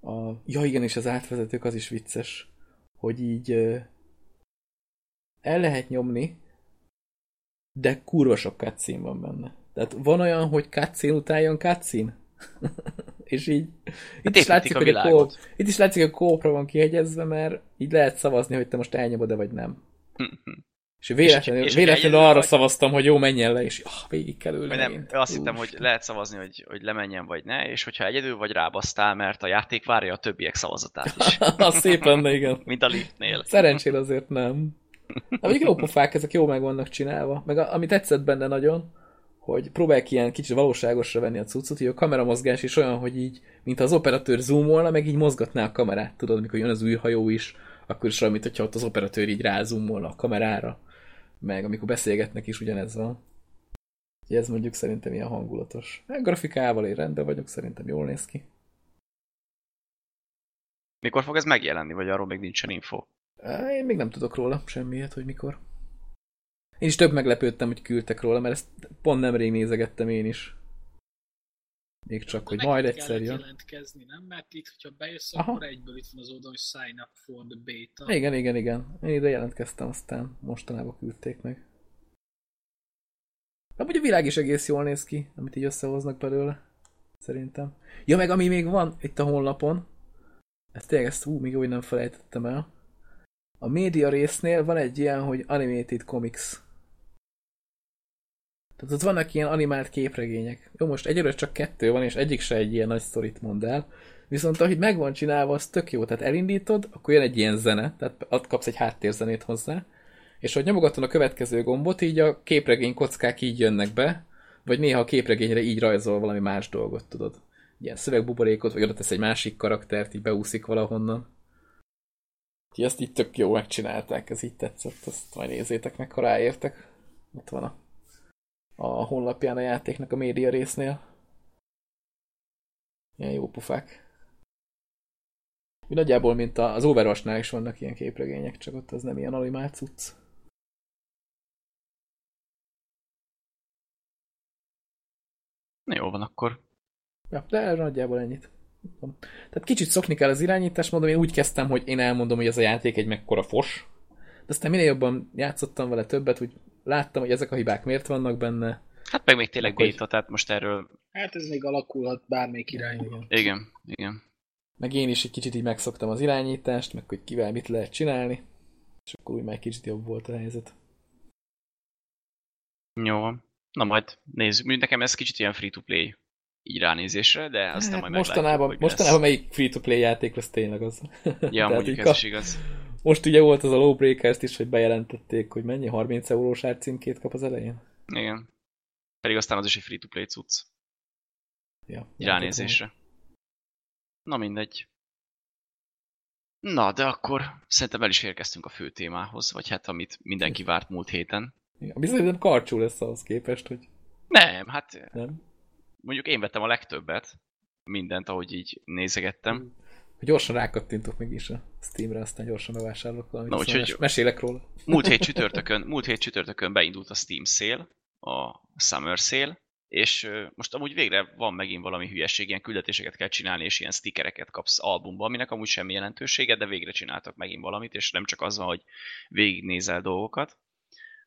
A... Ja igen, és az átvezetők az is vicces, hogy így el lehet nyomni, de kurva sok cutscene van benne. Tehát van olyan, hogy cutscene után jön cutscene. és így itt is, építik látszik, hogy a kóp, itt is látszik, hogy a kópra van kihegyezve, mert így lehet szavazni, hogy te most elnyomod-e vagy nem. És véletlenül, és és, véletlenül arra vagy- szavaztam, hogy jó, menjen le, és ah, végig kell ülni nem, megint. azt hittem, hogy lehet szavazni, hogy, hogy lemenjen vagy ne, és hogyha egyedül vagy rábasztál, mert a játék várja a többiek szavazatát is. Az szép lenne, igen. Mint a liftnél. Szerencsére azért nem. De mondjuk jó pofák, ezek jó meg vannak csinálva. Meg a, ami tetszett benne nagyon, hogy próbálják ilyen kicsit valóságosra venni a cuccot, hogy a kameramozgás is olyan, hogy így, mint az operatőr zoomolna, meg így mozgatná a kamerát. Tudod, amikor jön az űrhajó is, akkor is olyan, mint hogyha ott az operatőr így rázumolna a kamerára. Meg amikor beszélgetnek is ugyanez van. Úgyhogy ez mondjuk szerintem ilyen hangulatos. A grafikával én rendben vagyok, szerintem jól néz ki. Mikor fog ez megjelenni, vagy arról még nincsen info? Én még nem tudok róla semmiért, hogy mikor. Én is több meglepődtem, hogy küldtek róla, mert ezt pont nemrég nézegettem én is. Még csak, hogy majd egyszer jön. jelentkezni, nem? Mert itt, hogyha bejössz, Aha. akkor egyből itt van az oldalon, hogy sign up for the beta. Igen, igen, igen. Én ide jelentkeztem, aztán mostanában küldték meg. Amúgy a világ is egész jól néz ki, amit így összehoznak belőle. Szerintem. Ja, meg ami még van itt a honlapon, ezt tényleg ezt, hú, még úgy nem felejtettem el. A média résznél van egy ilyen, hogy Animated Comics. Tehát ott vannak ilyen animált képregények. Jó, most egyelőre csak kettő van, és egyik se egy ilyen nagy sztorit mond el. Viszont ahogy meg van csinálva, az tök jó. Tehát elindítod, akkor jön egy ilyen zene, tehát ott kapsz egy háttérzenét hozzá, és hogy nyomogatom a következő gombot, így a képregény kockák így jönnek be, vagy néha a képregényre így rajzol valami más dolgot, tudod. Ilyen szövegbuborékot, vagy oda tesz egy másik karaktert, így beúszik valahonnan. Úgyhogy ezt így tök jó megcsinálták, ez így tetszett, azt majd nézzétek meg, ha ráértek. Ott van a, a honlapján a játéknak a média résznél. Ilyen jó pufák. Mi nagyjából, mint az Overwatch-nál is vannak ilyen képregények, csak ott az nem ilyen animált cucc. Jó van akkor. Ja, de erre nagyjából ennyit. Tehát kicsit szokni kell az irányítást, mondom, én úgy kezdtem, hogy én elmondom, hogy ez a játék egy mekkora fos, de aztán minél jobban játszottam vele többet, úgy láttam, hogy ezek a hibák miért vannak benne. Hát meg még tényleg béta, tehát most erről... Hát ez még alakulhat bármelyik irányba. Igen, igen. Meg én is egy kicsit így megszoktam az irányítást, meg hogy kivel mit lehet csinálni, és akkor úgy már egy kicsit jobb volt a helyzet. Jó van. Na majd nézzük. Nekem ez kicsit ilyen free-to-play így ránézésre, de aztán hát, majd mostanában, meglátjuk, mostanában melyik free-to-play játék lesz tényleg az. Ja, mondjuk ez is igaz. Most ugye volt az a Lawbreakers is, hogy bejelentették, hogy mennyi 30 eurós árcímkét kap az elején. Igen. Pedig aztán az is egy free-to-play cucc. Ja, ránézésre. Na mindegy. Na, de akkor szerintem el is érkeztünk a fő témához, vagy hát amit mindenki várt múlt héten. Igen, bizony nem karcsú lesz ahhoz képest, hogy... Nem, hát... Nem? Mondjuk én vettem a legtöbbet. Mindent, ahogy így nézegettem. Gyorsan rákattintok meg is a Steamre, aztán gyorsan bevásárolok valamit. Na, úgyhogy mesélek róla. Múlt hét, csütörtökön, múlt hét csütörtökön beindult a Steam szél, a Summer szél, és most amúgy végre van megint valami hülyeség, ilyen küldetéseket kell csinálni, és ilyen stickereket kapsz albumba, aminek amúgy semmi jelentősége, de végre csináltak megint valamit, és nem csak az van, hogy végignézel dolgokat.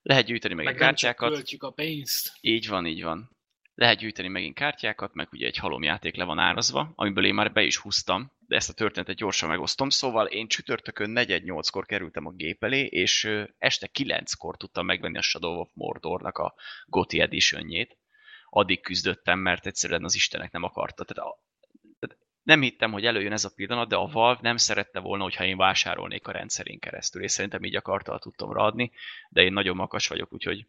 Lehet gyűjteni meg, meg kártyákat. a pénzt. Így van, így van. Lehet gyűjteni megint kártyákat, meg ugye egy halomjáték le van árazva, amiből én már be is húztam, ezt a történetet gyorsan megosztom. Szóval én csütörtökön 4-8-kor kerültem a gép elé, és este 9-kor tudtam megvenni a Shadow of Mordornak a GOTY editionjét. Addig küzdöttem, mert egyszerűen az Istenek nem akarta. Tehát nem hittem, hogy előjön ez a pillanat, de a Valve nem szerette volna, hogyha én vásárolnék a rendszerén keresztül, és szerintem így akarta, tudtam ráadni, de én nagyon makas vagyok, úgyhogy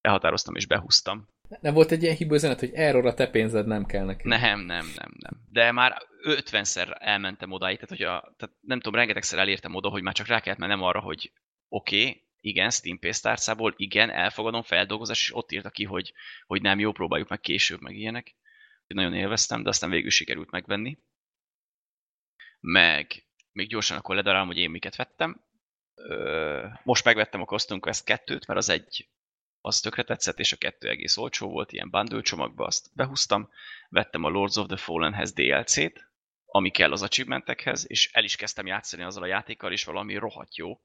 elhatároztam és behúztam. Nem volt egy ilyen hibő üzenet, hogy erről a te pénzed nem kell neki? Nem, nem, nem, nem. De már 50-szer elmentem odáig, tehát, hogy a, tehát nem tudom, rengetegszer elértem oda, hogy már csak rá kellett mennem arra, hogy oké, okay, igen, Steam pénztárcából, igen, elfogadom, feldolgozás, és ott írta ki, hogy, hogy nem jó, próbáljuk meg később, meg ilyenek. Nagyon élveztem, de aztán végül sikerült megvenni. Meg még gyorsan akkor ledarálom, hogy én miket vettem. Most megvettem a Costume Quest 2-t, mert az egy az tökre tetszett, és a kettő egész olcsó volt, ilyen bundle csomagba, azt behúztam, vettem a Lords of the Fallenhez DLC-t, ami kell az achievementekhez, és el is kezdtem játszani azzal a játékkal, és valami rohadt jó.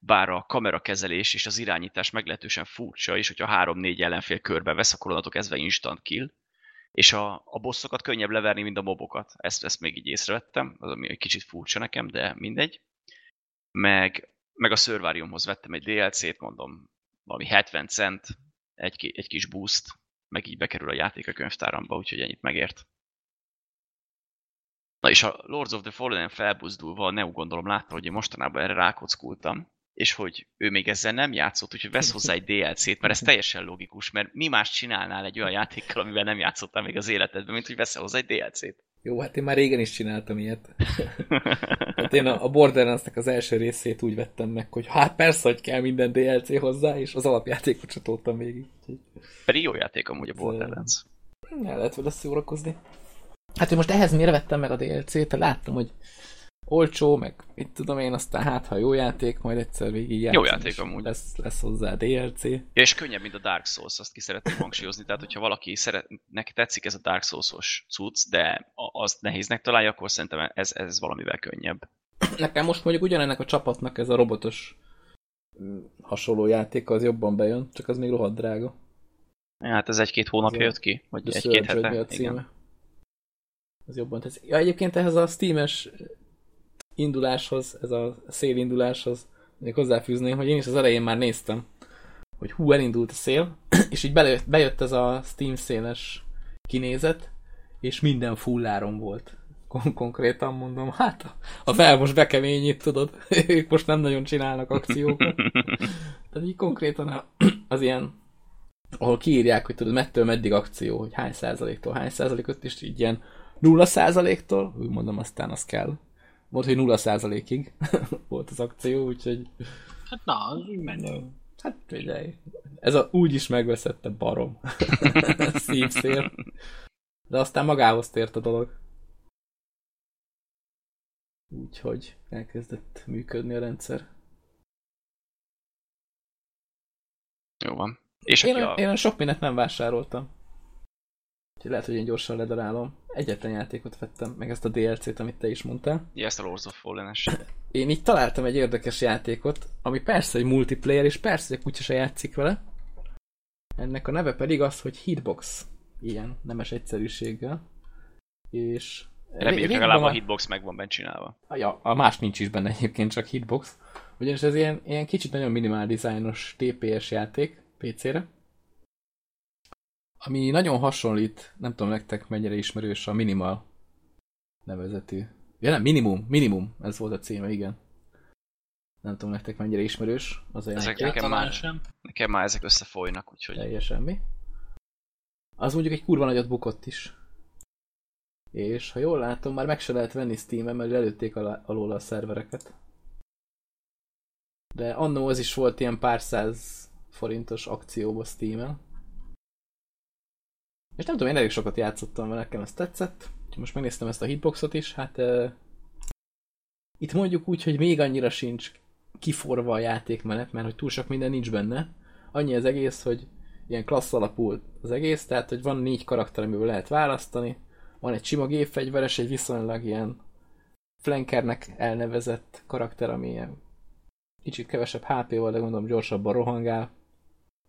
Bár a kamerakezelés és az irányítás meglehetősen furcsa, és hogyha három-négy ellenfél körbe vesz, akkor onnantól kezdve instant kill, és a, a bosszokat könnyebb leverni, mint a mobokat. Ezt, ezt még így észrevettem, az ami egy kicsit furcsa nekem, de mindegy. Meg, meg a Survariumhoz vettem egy DLC-t, mondom, valami 70 cent, egy, egy kis boost, meg így bekerül a játék a könyvtáramba, úgyhogy ennyit megért. Na és a Lords of the Fallen felbuzdulva a Neo gondolom látta, hogy én mostanában erre rákockultam, és hogy ő még ezzel nem játszott, úgyhogy vesz hozzá egy DLC-t, mert ez teljesen logikus, mert mi más csinálnál egy olyan játékkal, amivel nem játszottál még az életedben, mint hogy veszel hozzá egy DLC-t. Jó, hát én már régen is csináltam ilyet. hát én a Borderlands-nek az első részét úgy vettem meg, hogy hát persze, hogy kell minden DLC hozzá, és az alapjátékot csatoltam végig. Pedig jó játék amúgy a Borderlands. El lehet vele szórakozni. Hát, hogy most ehhez miért vettem meg a DLC-t? Láttam, hogy olcsó, meg mit tudom én, aztán hát, ha jó játék, majd egyszer végig Jó játék amúgy. Lesz, lesz hozzá DLC. Ja, és könnyebb, mint a Dark Souls, azt ki szeretném hangsúlyozni. Tehát, hogyha valaki szeret, neki tetszik ez a Dark Souls-os cucc, de azt nehéznek találja, akkor szerintem ez, ez valamivel könnyebb. Nekem most mondjuk ugyanennek a csapatnak ez a robotos mm, hasonló játék az jobban bejön, csak az még rohadt drága. Hát ez egy-két hónapja jött ki, vagy egy-két hete. a címe. Ez jobban tetszik. Ja, egyébként ehhez a Steam-es induláshoz, ez a szélinduláshoz még hozzáfűzném, hogy én is az elején már néztem, hogy hú, elindult a szél, és így belejött, bejött ez a Steam széles kinézet, és minden fulláron volt. Kon- konkrétan mondom, hát a- fel most bekeményít, tudod, ők most nem nagyon csinálnak akciókat. Tehát így konkrétan az ilyen ahol kiírják, hogy tudod, mettől meddig akció, hogy hány százaléktól hány százalékot, és így ilyen nulla százaléktól, úgy mondom, aztán az kell. Volt, hogy nulla százalékig volt az akció, úgyhogy Hát na, az úgy menő. hát figyelj, ez a úgy is megveszette barom. Szívszél. De aztán magához tért a dolog. Úgyhogy elkezdett működni a rendszer. Jó van. És Én, a... én sok mindent nem vásároltam. Úgyhogy lehet, hogy én gyorsan ledarálom. Egyetlen játékot vettem, meg ezt a DLC-t, amit te is mondtál. Ja, ezt a Lords of Fallen-es. Én így találtam egy érdekes játékot, ami persze egy multiplayer, és persze egy kutya se játszik vele. Ennek a neve pedig az, hogy Hitbox. Ilyen nemes egyszerűséggel. És... Reméljük régebben legalább a hitbox meg van benne csinálva. Ja, a más nincs is benne egyébként, csak Hitbox. Ugyanis ez ilyen, ilyen kicsit nagyon minimál dizájnos TPS játék PC-re. Ami nagyon hasonlít, nem tudom nektek mennyire ismerős a Minimal nevezetű. Ja nem, Minimum, Minimum, ez volt a címe, igen. Nem tudom nektek mennyire ismerős az a Ezek nekem Talán már, sem. nekem már ezek összefolynak, úgyhogy Teljesen mi. Az mondjuk egy kurva nagyot bukott is. És ha jól látom, már meg se lehet venni Steam-en, mert előtték alá, alól a szervereket. De annó az is volt ilyen pár száz forintos akcióba Steam-en. És nem tudom, én elég sokat játszottam vele, nekem ez tetszett. Most megnéztem ezt a hitboxot is, hát uh, itt mondjuk úgy, hogy még annyira sincs kiforva a játékmenet, mert hogy túl sok minden nincs benne. Annyi az egész, hogy ilyen klassz alapú az egész, tehát hogy van négy karakter, amiből lehet választani. Van egy sima gépfegyveres, egy viszonylag ilyen flankernek elnevezett karakter, ami ilyen kicsit kevesebb HP-val, de gondolom gyorsabban rohangál.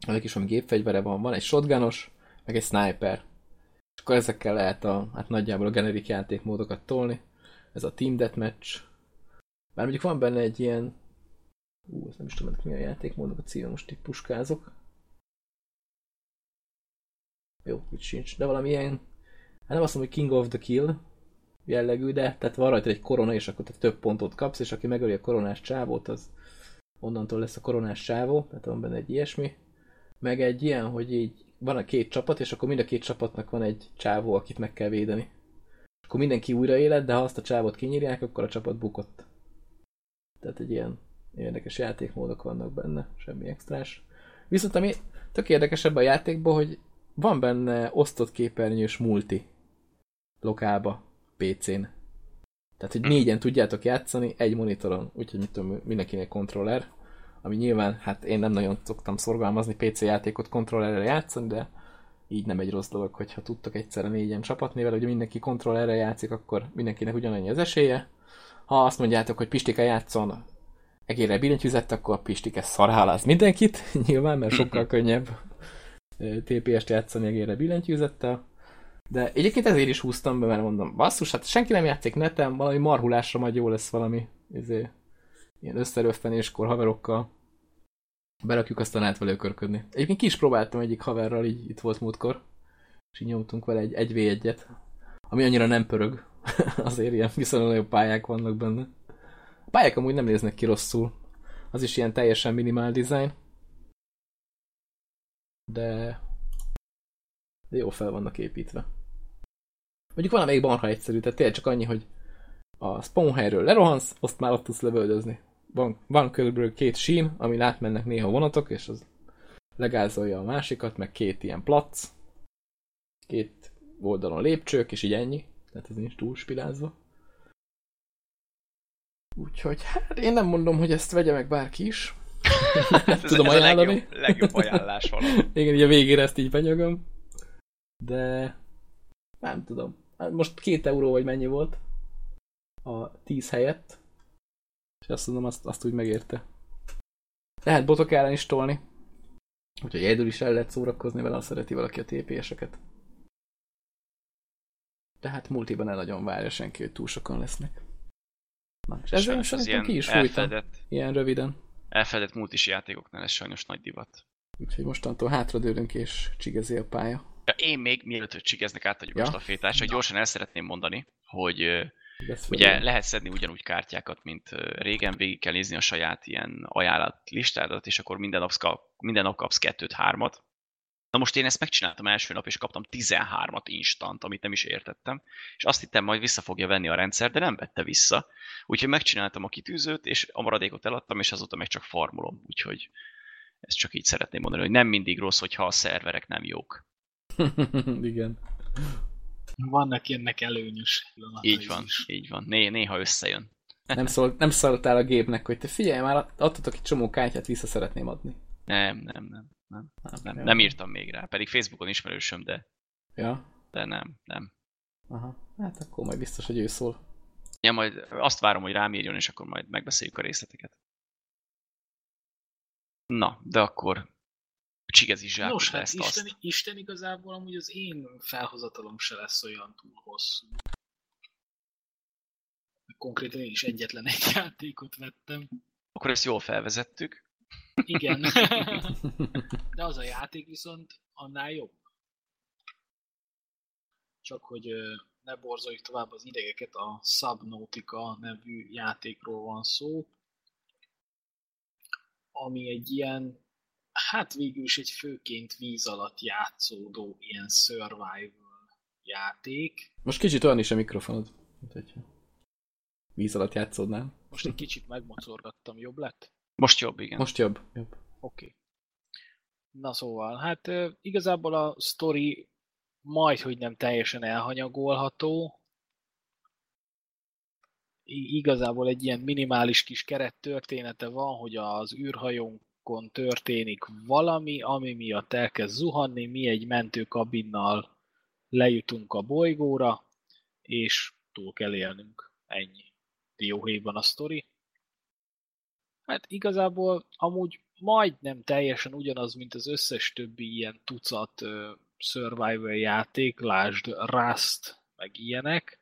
Ennek is valami gépfegyvere van. Van egy shotgunos, meg egy sniper. És akkor ezekkel lehet a, hát nagyjából a generik játékmódokat tolni. Ez a Team Deathmatch. Bár mondjuk van benne egy ilyen Ú, ezt nem is tudom, mi a játékmódok a címe, most itt puskázok. Jó, itt sincs, de valami ilyen, hát nem azt mondom, hogy King of the Kill jellegű, de tehát van rajta egy korona, és akkor te több pontot kapsz, és aki megöli a koronás csávót, az onnantól lesz a koronás csávó, tehát van benne egy ilyesmi. Meg egy ilyen, hogy így van a két csapat, és akkor mind a két csapatnak van egy csávó, akit meg kell védeni. Akkor mindenki újra élet, de ha azt a csávot kinyírják, akkor a csapat bukott. Tehát egy ilyen érdekes játékmódok vannak benne, semmi extrás. Viszont ami tök érdekesebb a játékban, hogy van benne osztott képernyős multi lokálba, PC-n. Tehát, hogy négyen tudjátok játszani egy monitoron, úgyhogy mit tudom, mindenkinek kontroller, ami nyilván, hát én nem nagyon szoktam szorgalmazni PC játékot kontrollerre játszani, de így nem egy rossz dolog, hogyha tudtok egyszerre négyen csapatni vele, hogy mindenki kontrollerre játszik, akkor mindenkinek ugyanannyi az esélye. Ha azt mondjátok, hogy Pistike játszon egérre billentyűzet, akkor a Pistike szarháláz mindenkit, nyilván, mert sokkal könnyebb TPS-t játszani egérre billentyűzettel. De egyébként ezért is húztam be, mert mondom, basszus, hát senki nem játszik neten, valami marhulásra majd jó lesz valami, ezért, ilyen összeröffenéskor haverokkal berakjuk, aztán át vele ökörködni. Egyébként ki is próbáltam egyik haverral, így itt volt múltkor, és így nyomtunk vele egy 1v1-et, ami annyira nem pörög, azért ilyen viszonylag nagyobb pályák vannak benne. A pályák amúgy nem néznek ki rosszul. Az is ilyen teljesen minimál design. De... De jó fel vannak építve. Mondjuk van amelyik marha egyszerű, tehát tényleg csak annyi, hogy a spawn helyről lerohansz, azt már ott tudsz lövöldözni. Van, van körülbelül két sín, amin átmennek néha vonatok, és az legázolja a másikat, meg két ilyen plac, két oldalon lépcsők, és így ennyi. Tehát ez nincs túl spilázva. Úgyhogy hát én nem mondom, hogy ezt vegye meg bárki is. ez, tudom ez ajánlani. a legjobb, legjobb ajánlás valami. Igen, így a végére ezt így benyögöm. De nem tudom. Hát Most két euró vagy mennyi volt a 10 helyett. Azt mondom, azt, azt úgy megérte. Lehet botok ellen is tolni. Úgyhogy egyedül is el lehet szórakozni vele, ha szereti valaki a TPS-eket. De hát multiban ne nagyon várja senki, hogy túl sokan lesznek. Na, és ezzel az szerintem ilyen ki is elfedett, Ilyen röviden. elfedett multis játékoknál ez sajnos nagy divat. Úgyhogy mostantól hátradőlünk és csigezi a pálya. Ja, én még, mielőtt hogy csigeznek átadjuk Ja. ja. a stafétát, csak gyorsan el szeretném mondani, hogy ugye lehet szedni ugyanúgy kártyákat, mint régen, végig kell nézni a saját ilyen ajánlat listádat, és akkor minden nap, kap, minden nap kapsz kettőt, hármat. Na most én ezt megcsináltam első nap, és kaptam 13-at instant, amit nem is értettem, és azt hittem, majd vissza fogja venni a rendszer, de nem vette vissza. Úgyhogy megcsináltam a kitűzőt, és a maradékot eladtam, és azóta meg csak farmolom. Úgyhogy ezt csak így szeretném mondani, hogy nem mindig rossz, hogyha a szerverek nem jók. Igen. Vannak ennek előnyös pillanatai Így van, is. így van. Né, néha összejön. Nem, szólt, nem szóltál a gépnek, hogy te figyelj már, adtatok egy csomó kártyát, vissza szeretném adni. Nem, nem, nem, nem, nem, jó. nem írtam még rá. Pedig Facebookon ismerősöm, de, Ja? de nem, nem. Aha. Hát akkor majd biztos, hogy ő szól. Ja, majd azt várom, hogy rám írjon, és akkor majd megbeszéljük a részleteket. Na, de akkor csigezi zsákot Nos, hát ezt Isten, azt. Isten igazából amúgy az én felhozatalom se lesz olyan túl hosszú. Konkrétan én is egyetlen egy játékot vettem. Akkor ezt jól felvezettük. Igen. De az a játék viszont annál jobb. Csak hogy ne borzoljuk tovább az idegeket, a Subnautica nevű játékról van szó, ami egy ilyen, hát végül is egy főként víz alatt játszódó ilyen survival játék. Most kicsit olyan is a mikrofonod, mint hogyha víz alatt játszódnál. Most egy kicsit megmocorgattam, jobb lett? Most jobb, igen. Most jobb. jobb. Oké. Okay. Na szóval, hát igazából a story majd, hogy nem teljesen elhanyagolható. I- igazából egy ilyen minimális kis keret története van, hogy az űrhajónkon történik valami, ami miatt elkezd zuhanni, mi egy mentőkabinnal lejutunk a bolygóra, és túl kell élnünk. Ennyi. Dióhéjban a sztori. Hát igazából amúgy majdnem teljesen ugyanaz, mint az összes többi ilyen tucat uh, survival játék, lásd Rust, meg ilyenek,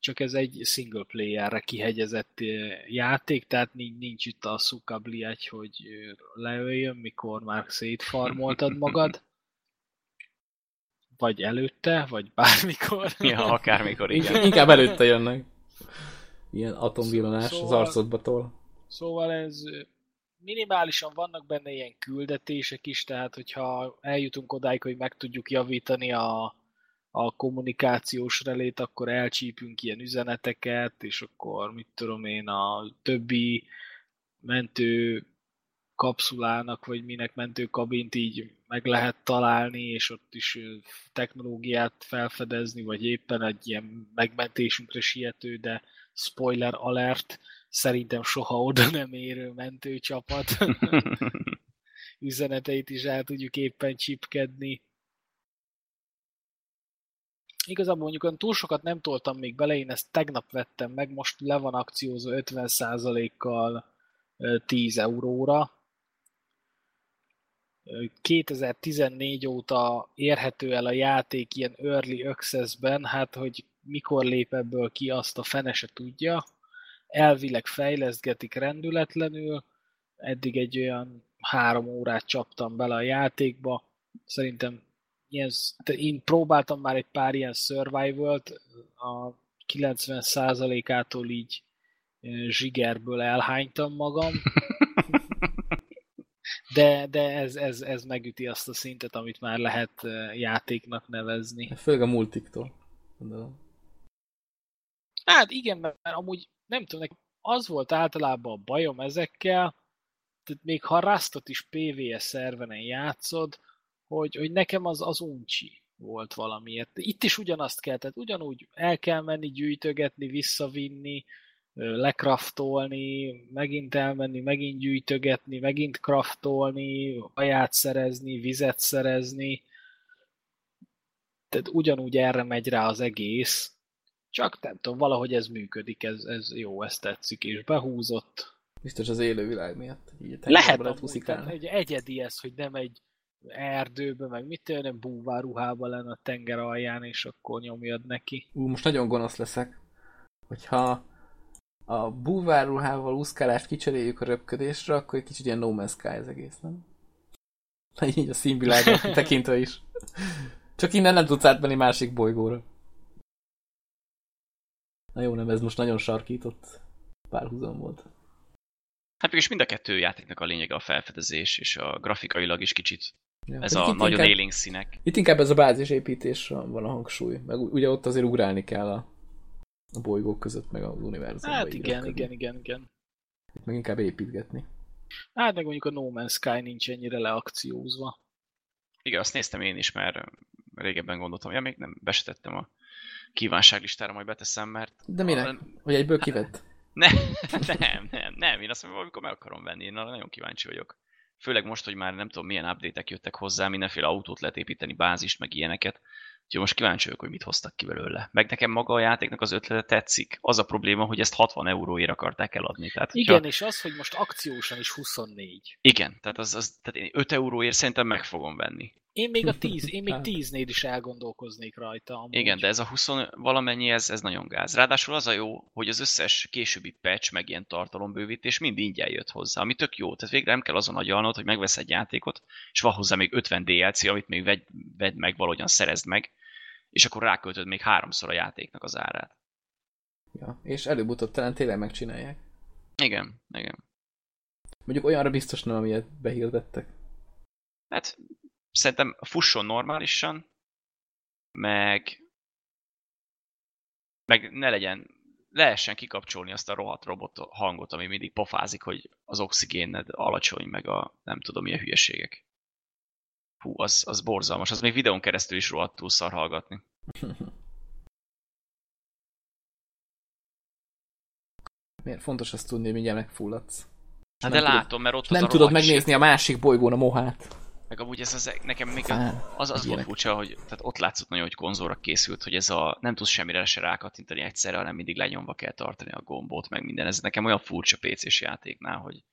csak ez egy single playerre kihegyezett játék, tehát nincs, nincs itt a szukabliágy, hogy leöljön, mikor már szétfarmoltad magad, vagy előtte, vagy bármikor. Ja, akármikor, igen. Inkább, inkább előtte jönnek. Ilyen atomvillanás az Szóval- arcodba tol. Szóval ez minimálisan vannak benne ilyen küldetések is, tehát hogyha eljutunk odáig, hogy meg tudjuk javítani a, a kommunikációs relét, akkor elcsípünk ilyen üzeneteket, és akkor mit tudom én, a többi mentő kapszulának, vagy minek mentő kabint így meg lehet találni, és ott is technológiát felfedezni, vagy éppen egy ilyen megmentésünkre siető, de spoiler alert, szerintem soha oda nem érő mentőcsapat üzeneteit is el tudjuk éppen csipkedni. Igazából mondjuk olyan túl sokat nem toltam még bele, én ezt tegnap vettem meg, most le van akciózva 50%-kal ö, 10 euróra. Ö, 2014 óta érhető el a játék ilyen early access-ben, hát hogy mikor lép ebből ki, azt a fene se tudja. Elvileg fejleszgetik rendületlenül, eddig egy olyan három órát csaptam bele a játékba. Szerintem ilyen, én próbáltam már egy pár ilyen survival-t, a 90%-ától így zsigerből elhánytam magam, de, de ez, ez, ez megüti azt a szintet, amit már lehet játéknak nevezni. Főleg a multiktól. Gondolom. Hát igen, mert amúgy nem tudom, nekem az volt általában a bajom ezekkel, tehát még ha Rustot is PvS szervenen játszod, hogy, hogy nekem az, az uncsi volt valamiért. Itt is ugyanazt kell, tehát ugyanúgy el kell menni, gyűjtögetni, visszavinni, lekraftolni, megint elmenni, megint gyűjtögetni, megint kraftolni, aját szerezni, vizet szerezni. Tehát ugyanúgy erre megy rá az egész, csak nem tudom, valahogy ez működik, ez, ez jó, ez tetszik, és behúzott. Biztos az élővilág miatt. Így lehet, egy egyedi ez, hogy nem egy erdőbe, meg mit tudom, búváruhába lenne a tenger alján, és akkor nyomjad neki. Ú, most nagyon gonosz leszek. Hogyha a búváruhával úszkálást kicseréljük a röpködésre, akkor egy kicsit ilyen No Man's Sky az egész, nem? Így a színvilágot tekintve is. Csak innen nem tudsz átmenni másik bolygóra. Na jó, nem, ez most nagyon sarkított párhuzam volt. Hát mégis mind a kettő játéknak a lényege a felfedezés, és a grafikailag is kicsit Ja, ez a nagyon inkább, élénk színek. Itt inkább ez a bázisépítés van a hangsúly, meg ugye ott azért ugrálni kell a, a bolygók között, meg az univerzumban. Hát igen, igen, igen, igen. Itt meg inkább építgetni. Hát meg mondjuk a No Man's Sky nincs ennyire leakciózva. Igen, azt néztem én is, mert régebben gondoltam, ja még nem besetettem a kívánságlistára, majd beteszem, mert... De minek? A... Hogy egyből kivett? Nem, nem, nem, nem, én azt mondom, amikor meg akarom venni, én nagyon kíváncsi vagyok. Főleg most, hogy már nem tudom milyen update-ek jöttek hozzá, mindenféle autót lehet építeni, bázist, meg ilyeneket. Úgyhogy most kíváncsi vagyok, hogy mit hoztak ki belőle. Meg nekem maga a játéknak az ötlete tetszik. Az a probléma, hogy ezt 60 euróért akarták eladni. Tehát, Igen, hogyha... és az, hogy most akciósan is 24. Igen, tehát, az, az, tehát én 5 euróért szerintem meg fogom venni. Én még a 10, én még 10-nél is elgondolkoznék rajta. Amúgy. Igen, de ez a 20 valamennyi, ez, ez nagyon gáz. Ráadásul az a jó, hogy az összes későbbi patch, meg ilyen tartalombővítés mind ingyen jött hozzá, ami tök jó. Tehát végre nem kell azon agyalnod, hogy megvesz egy játékot, és van hozzá még 50 DLC, amit még vegy, vedd meg, valahogyan szerezd meg, és akkor ráköltöd még háromszor a játéknak az árát. Ja, és előbb-utóbb talán tényleg megcsinálják. Igen, igen. Mondjuk olyanra biztos nem, amilyet behirdettek. Hát szerintem fusson normálisan, meg, meg ne legyen, lehessen kikapcsolni azt a rohadt robot hangot, ami mindig pofázik, hogy az oxigéned alacsony, meg a nem tudom milyen hülyeségek. Hú, az, az borzalmas. Az még videón keresztül is rohadtul szar hallgatni. Miért fontos azt tudni, hogy mindjárt megfulladsz? Hát de látom, mert ott Nem tudod megnézni a másik bolygón a mohát. Meg amúgy ez az, nekem még az, az volt furcsa, hogy tehát ott látszott nagyon, hogy konzolra készült, hogy ez a nem tudsz semmire se rákattintani egyszerre, hanem mindig lenyomva kell tartani a gombot, meg minden. Ez nekem olyan furcsa PC-s játéknál, hogy,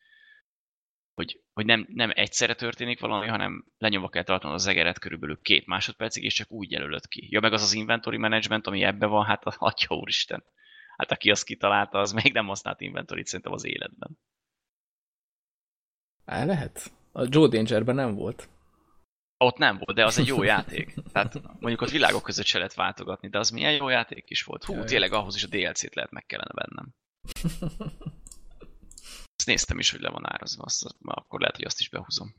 hogy, hogy nem, nem egyszerre történik valami, hanem lenyomva kell tartani az egeret körülbelül két másodpercig, és csak úgy jelölöd ki. Ja, meg az az inventory management, ami ebbe van, hát atya úristen. Hát aki azt kitalálta, az még nem használt inventory szerintem az életben. El lehet. A Joe Dangerben nem volt. Ott nem volt, de az egy jó játék. Tehát mondjuk ott világok között se lehet váltogatni, de az milyen jó játék is volt. Hú, Jaj. tényleg ahhoz is a DLC-t lehet meg kellene vennem. Ezt néztem is, hogy le van árazva, azt, akkor lehet, hogy azt is behúzom.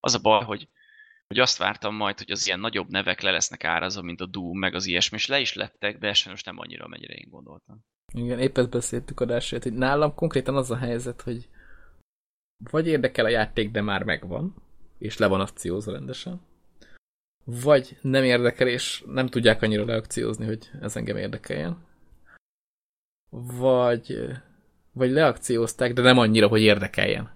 Az a baj, hogy, hogy azt vártam majd, hogy az ilyen nagyobb nevek le lesznek árazva, mint a Doom, meg az ilyesmi, és le is lettek, de most nem annyira, mennyire én gondoltam. Igen, épp ezt beszéltük adásért, hogy nálam konkrétan az a helyzet, hogy vagy érdekel a játék, de már megvan, és le van akciózva rendesen, vagy nem érdekel, és nem tudják annyira leakciózni, hogy ez engem érdekeljen, vagy, vagy leakciózták, de nem annyira, hogy érdekeljen.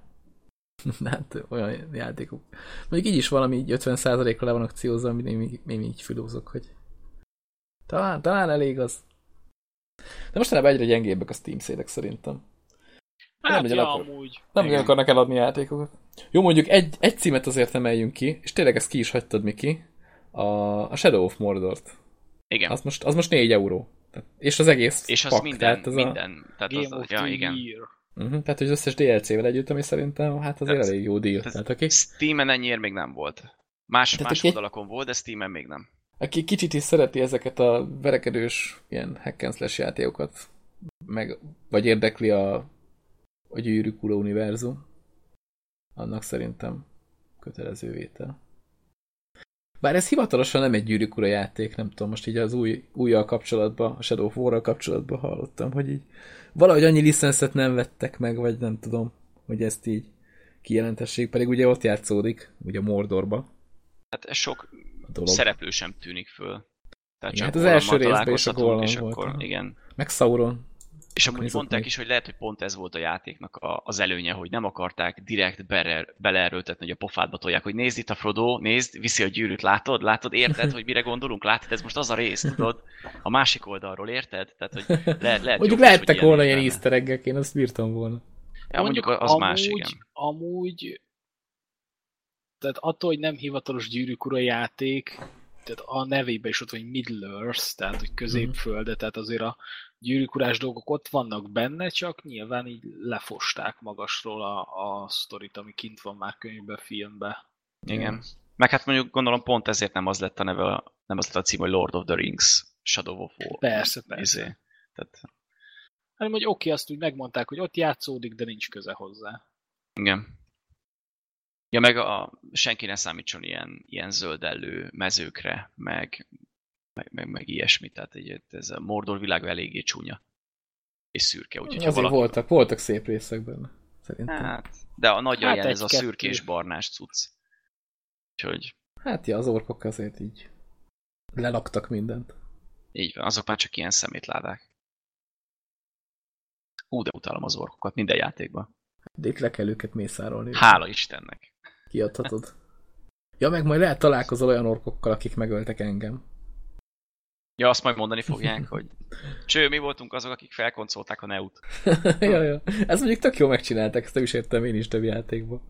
hát olyan játékok. Mondjuk így is valami így 50%-ra le van akciózva, amit én, én így filózok, hogy talán, talán elég az. De mostanában egyre gyengébbek a Steam szélek szerintem. Hát nem, ja, akar, amúgy. Nem Igen. akarnak eladni játékokat. Jó, mondjuk egy, egy címet azért emeljünk ki, és tényleg ezt ki is hagytad, Miki. A, a Shadow of Mordort. Igen. Az most, az most 4 euró. És az egész És az pak, minden, tehát az minden. A... Tehát Game az, of ja, igen. Year. Uh-huh, tehát, hogy az összes DLC-vel együtt, ami szerintem, hát azért tehát, elég jó deal. Tehát, tehát, okay. Steam-en ennyiért még nem volt. Más, tehát, más aki, oldalakon volt, de Steam-en még nem. Aki kicsit is szereti ezeket a verekedős ilyen hack and slash játékokat, meg, vagy érdekli a a gyűrűk ura univerzum, annak szerintem kötelező vétel. Bár ez hivatalosan nem egy gyűrűk ura játék, nem tudom, most így az új, újjal kapcsolatban, a Shadow of War-ral kapcsolatban hallottam, hogy így valahogy annyi licenszet nem vettek meg, vagy nem tudom, hogy ezt így kijelentessék, pedig ugye ott játszódik, ugye Mordorba. Hát ez sok szereplő sem tűnik föl. Tehát igen, csak hát az első részben is a Gollum és volt. Akkor, igen. Meg Sauron. És amúgy Nézzük mondták meg. is, hogy lehet, hogy pont ez volt a játéknak a, az előnye, hogy nem akarták direkt bele, beleerőltetni, hogy a pofádba tolják, hogy nézd itt a Frodo, nézd, viszi a gyűrűt, látod, látod, érted, hogy mire gondolunk, látod, ez most az a rész, tudod, a másik oldalról, érted? Tehát, hogy lehet, lehet Mondjuk lehettek hogy volna ilyen easter eggek, én azt bírtam volna. Ja, mondjuk az más, igen. Amúgy, tehát attól, hogy nem hivatalos gyűrűk ura játék, tehát a nevében is ott van, hogy Middle Earth, tehát hogy középfölde, tehát azért a gyűrűkurás dolgok ott vannak benne, csak nyilván így lefosták magasról a, a sztorit, ami kint van már könyvbe, filmbe. Igen. Meg hát mondjuk gondolom pont ezért nem az lett a neve, nem az lett a cím, hogy Lord of the Rings, Shadow of War. Persze, persze. Izé. Tehát, Hanem, hogy oké, azt úgy megmondták, hogy ott játszódik, de nincs köze hozzá. igen. Ja, meg a, senki ne számítson ilyen, ilyen zöldellő mezőkre, meg, meg, meg, meg ilyesmi. Tehát egy, ez a Mordor világ eléggé csúnya. És szürke, úgyhogy Azért valaki... voltak, voltak szép részek benne. Szerintem. Hát, de a nagy Hát ez a egy-kettő. szürkés-barnás cucc. Úgyhogy Hát ja, az orkok azért így lelaktak mindent. így van, azok már csak ilyen szemétládák. Hú, de utálom az orkokat minden játékban. De itt le kell őket mészárolni. Hála Istennek. Kiadhatod. Ja, meg majd lehet találkozol olyan orkokkal, akik megöltek engem. Ja, azt majd mondani fogják, hogy cső, mi voltunk azok, akik felkoncolták a Neut. ja, ja. Ez mondjuk tök jó megcsinálták, ezt is értem én is több játékban.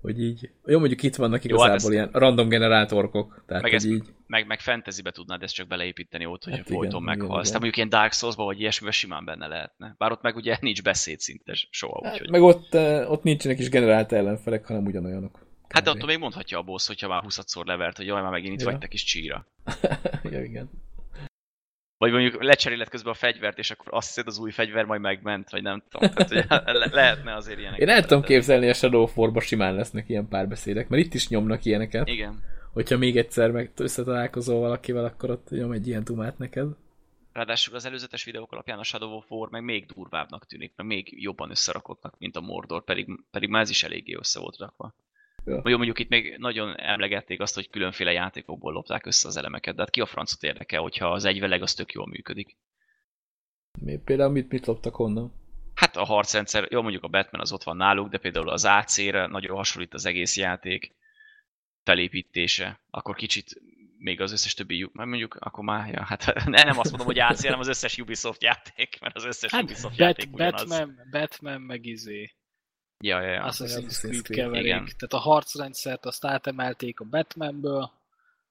Hogy így. Jó, mondjuk itt vannak Jó, hát igazából ezt- ilyen random generált orkok. Tehát, Meg ezt így. meg, meg fantasybe tudnád ezt csak beleépíteni ott, hogy Hát folyton meghalsz. Tehát mondjuk ilyen Dark Souls-ba vagy ilyesmiben simán benne lehetne. Bár ott meg ugye nincs beszéd szinte soha, Hát, úgyhogy... meg ott, eh, ott nincsenek is generált ellenfelek, hanem ugyanolyanok. Hát de Kb. attól még mondhatja a boss, hogyha már 20-szor levert, hogy jaj, már megint itt Ja. vagy te kis csíra. ja, igen. Vagy mondjuk lecseréled közben a fegyvert, és akkor azt hiszed az új fegyver majd megment, vagy nem tudom. Tehát, hogy le- lehetne azért ilyenek. Én el tudom képzelni, a Shadow of War-ba simán lesznek ilyen párbeszédek, mert itt is nyomnak ilyeneket. Igen. Hogyha még egyszer meg összetalálkozol valakivel, akkor ott nyom egy ilyen dumát neked. Ráadásul az előzetes videók alapján a Shadow of War meg még durvábbnak tűnik, meg még jobban összerakottnak, mint a Mordor, pedig, pedig már ez is eléggé össze volt rakva. Ja. Jó, mondjuk itt még nagyon emlegették azt, hogy különféle játékokból lopták össze az elemeket, de hát ki a francot érdekel, hogyha az egyveleg az tök jól működik. Mi, például mit, mit loptak honnan? Hát a harcrendszer, jó mondjuk a Batman az ott van náluk, de például az AC-re nagyon hasonlít az egész játék felépítése, akkor kicsit még az összes többi, mert mondjuk akkor már, ja, hát ne, nem azt mondom, hogy AC, hanem az összes Ubisoft játék, mert az összes Hát Ubisoft Bat- játék ugyanaz. Batman, Batman meg izé, Ja, ja, ja. Assassin's Assassin's Creed Creed, keverék. igen. Tehát a harcrendszert azt átemelték a Batmanből,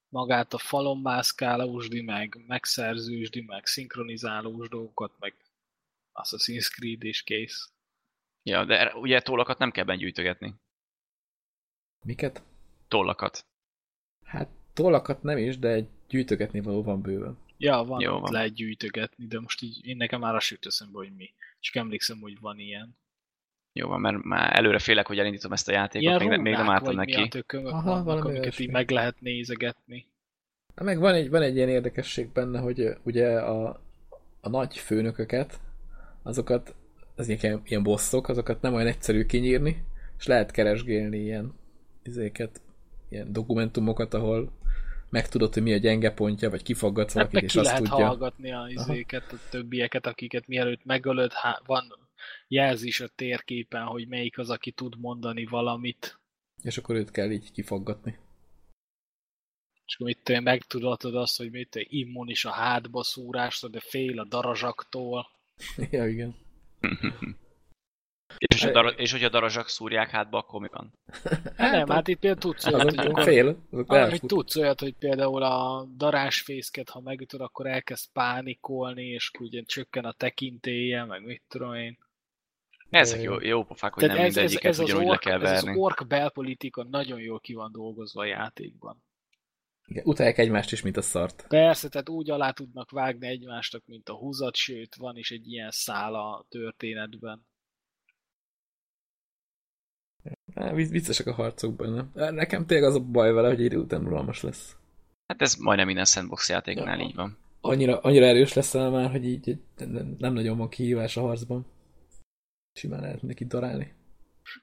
magát a falon mászkálósdi, meg megszerzősdi, meg szinkronizálós dolgokat, meg Assassin's Creed és kész. Ja, de ugye tollakat nem kell bengyűjtögetni. Miket? Tollakat. Hát tollakat nem is, de egy gyűjtögetni való van bőven. Ja, van, Jó van. lehet gyűjtögetni, de most így én nekem már azt jut eszembe, hogy mi. Csak emlékszem, hogy van ilyen. Jó van, mert már előre félek, hogy elindítom ezt a játékot, Ilyen még, még nem álltam neki. tökömök Aha, vannak, valami amiket olyasmi. így meg lehet nézegetni. Na, meg van egy, van egy ilyen érdekesség benne, hogy ugye a, a nagy főnököket, azokat, az ilyen, ilyen bosszok, azokat nem olyan egyszerű kinyírni, és lehet keresgélni ilyen izéket, ilyen dokumentumokat, ahol megtudod, hogy mi a gyenge pontja, vagy kifaggatsz Hát valakit, meg és ki azt lehet tudja. hallgatni a izéket, a többieket, akiket mielőtt megölöd, há- van jelzés a térképen, hogy melyik az, aki tud mondani valamit. És akkor őt kell így kifaggatni. És akkor mit te megtudatod azt, hogy mit te immunis a hátba szúrásra, de fél a darazsaktól. ja, igen. És, hogyha dara- és hogyha darazsak szúrják hátba, akkor mi van? Hát nem, hát itt például tudsz olyat, hogy akkor fél, elfut. tudsz olyat, hogy például a darásfészket, ha megütöd, akkor elkezd pánikolni, és ugye csökken a tekintélye, meg mit tudom én. Ezek Jó. jó, pofák, hogy nem Tehát ez, ez, mindegyiket ez, az ugyanúgy le ork, kell ez az verni. ork belpolitika nagyon jól ki van dolgozva a játékban. Igen, utálják egymást is, mint a szart. Persze, tehát úgy alá tudnak vágni egymásnak, mint a húzat, sőt, van is egy ilyen szál a történetben. Viccesek a harcok benne. Nekem tényleg az a baj vele, hogy idő után unalmas lesz. Hát ez majdnem minden sandbox játéknál Ja. így van. Annyira, annyira erős leszel már, hogy így nem, nem nagyon van kihívás a harcban. Simán lehet neki darálni.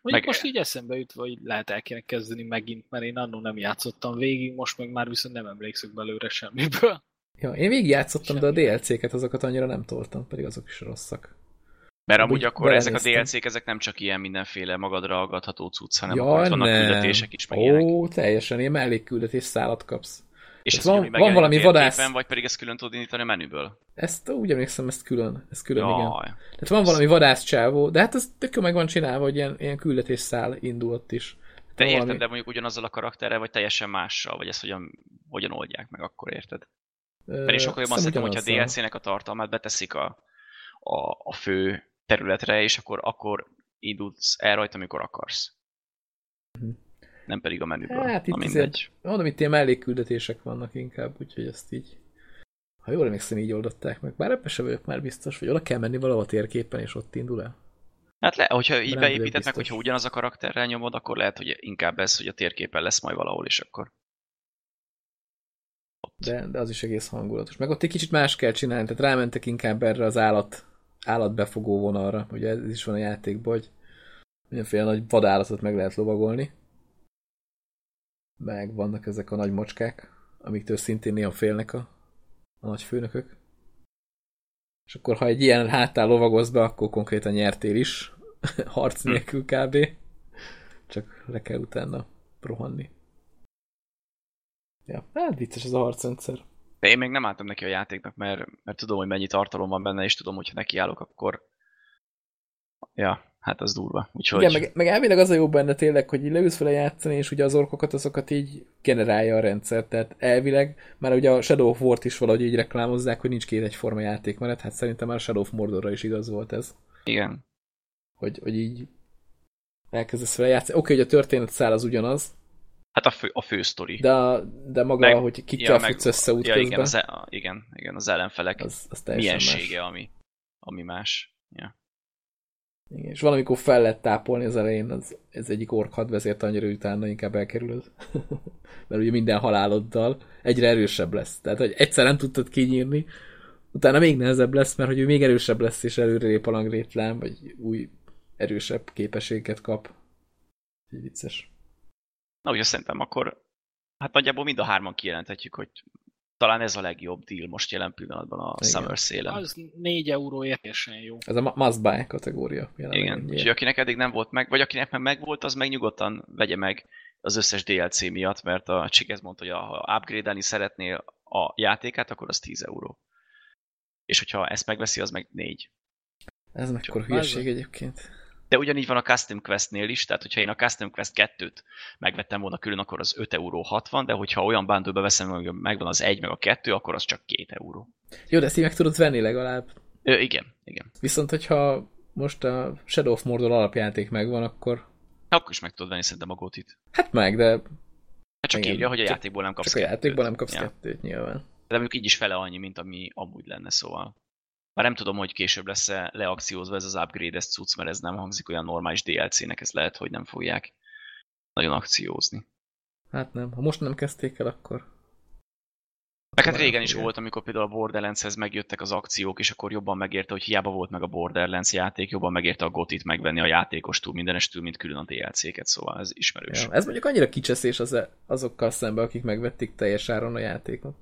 Mondjuk Meg- most így eszembe jut, hogy lehet el kéne kezdeni megint, mert én annól nem játszottam végig, most meg már viszont nem emlékszek belőle semmiből. Ja, én végigjátszottam, de a DLC-ket azokat annyira nem toltam, pedig azok is rosszak. Mert Amúgy amúgy akkor ezek a. DLC-k, ezek nem csak ilyen mindenféle magadra aggatható cucc, hanem Ja, akkor vannak küldetések is, meg ilyenek. Ó, teljesen, ilyen mellékküldetés szállat kapsz. És ez van- van valami vadász- Vagy pedig ezt külön tudod indítani a menüből. Ezt úgy emlékszem, ezt külön, ez külön, igen. Jaj. Tehát van valami vadászcsávó, de hát ez tök meg van csinálva, hogy ilyen, ilyen küldetés szál indul ott is. De érted, valami- de mondjuk ugyanazzal a karakterrel, vagy teljesen mással, vagy ezt hogyan, hogyan oldják meg, akkor érted? Ö, Pedig sokkal jobban szerintem, hogyha a. DLC-nek a tartalmát beteszik a, a, a fő területre, és akkor, akkor indulsz el rajta, amikor akarsz. Mhm. Nem pedig a menüből. Hát itt azért-. Mondom, itt ilyen mellékküldetések vannak inkább, úgyhogy ezt így, ha jól emlékszem, így oldották meg. Bár ebben sem vagyok már biztos, hogy oda kell menni valahol térképen, és ott indul el. Hát le, hogyha így beépíted meg, hogyha ugyanaz a karakterrel nyomod, akkor lehet, hogy inkább ez, hogy a térképen lesz majd valahol, és akkor De, de az is egész hangulatos. Meg ott egy kicsit más kell csinálni, tehát rámentek inkább erre az állat, állatbefogó vonalra. Ugye ez is van a játékban, hogy mindenféle nagy vadállatot meg lehet lovagolni. Meg vannak ezek a nagy mocskák, amiktől szintén néha félnek a, a nagy főnökök. És akkor, ha egy ilyen háttal lovagolsz be, akkor konkrétan nyertél is. Harc nélkül kb. Csak le kell utána rohanni. Ja, hát vicces ez a harcrendszer. De én még nem álltam neki a játéknak, mert, mert tudom, hogy mennyi tartalom van benne, és tudom, hogy ha nekiállok, akkor... Ja, hát az durva. Úgyhogy... Igen, meg, meg elvileg az a jó benne tényleg, hogy így leülsz vele játszani, és ugye az orkokat azokat így generálja a rendszer. Tehát elvileg már ugye a Shadow of War-t is valahogy így reklámozzák, hogy nincs két egyforma játékmenet, hát szerintem már a Shadow of Mordorra is igaz volt ez. Igen. Hogy, hogy így elkezdesz vele játszani. Oké, hogy a történet szál az ugyanaz, Hát a fő, a fő sztori. de, a, de maga, Meg- hogy kikkel ja, futsz össze ja, útközben, igen, az, e- a- igen, igen, az ellenfelek az, az miensége, más. ami, ami más. Ja. Igen, és valamikor fel lehet tápolni az elején, az, ez egyik ork hadvezért annyira hogy utána inkább elkerülöd. Mert ugye minden haláloddal egyre erősebb lesz. Tehát, hogy egyszer nem tudtad kinyírni, utána még nehezebb lesz, mert hogy ő még erősebb lesz, és előre lép a langrétlán, vagy új erősebb képességet kap. Így vicces. Na, ugye szerintem akkor, hát nagyjából mind a hárman kijelenthetjük, hogy talán ez a legjobb deal most jelen pillanatban a Igen. Summer Sale-en. Az 4 euró értésen jó. Ez a must buy kategória. Igen, úgyhogy akinek eddig nem volt meg, vagy akinek meg megvolt, az meg nyugodtan vegye meg az összes DLC miatt, mert a Csigez mondta, hogy ha upgrade-elni szeretnél a játékát, akkor az 10 euró. És hogyha ezt megveszi, az meg 4. Ez mekkora hülyeség egyébként. De ugyanígy van a Custom Quest-nél is, tehát hogyha én a Custom Quest 2-t megvettem volna külön, akkor az 5 euró 60, de hogyha olyan bundle veszem, hogy megvan az 1 meg a 2, akkor az csak 2 euró. Jó, de ezt így meg tudod venni legalább. Ö, igen, igen. Viszont, hogyha most a Shadow of Mordor alapjáték megvan, akkor Akkor is meg tudod venni szerintem a gotit. hát meg, de Hát csak Igen, írja, hogy a játékból nem kapsz csak a játékban nem kapsz ja. kettőt nyilván. De mondjuk így is fele annyi, mint ami amúgy lenne, szóval. Már nem tudom, hogy később lesz-e leakciózva ez az upgrade ez cucc, mert ez nem hangzik olyan normális DLC-nek, ez lehet, hogy nem fogják nagyon akciózni. Hát nem, ha most nem kezdték el, akkor... Meg hát régen is volt, amikor például a Borderlands-hez megjöttek az akciók, és akkor jobban megérte, hogy hiába volt meg a Borderlands játék, jobban megérte a gotit megvenni a játékostól, mindenestől, mint külön a DLC-ket, szóval ez ismerős. Ja, ez mondjuk annyira kicseszés az azokkal szemben, akik megvették teljes áron a játékot.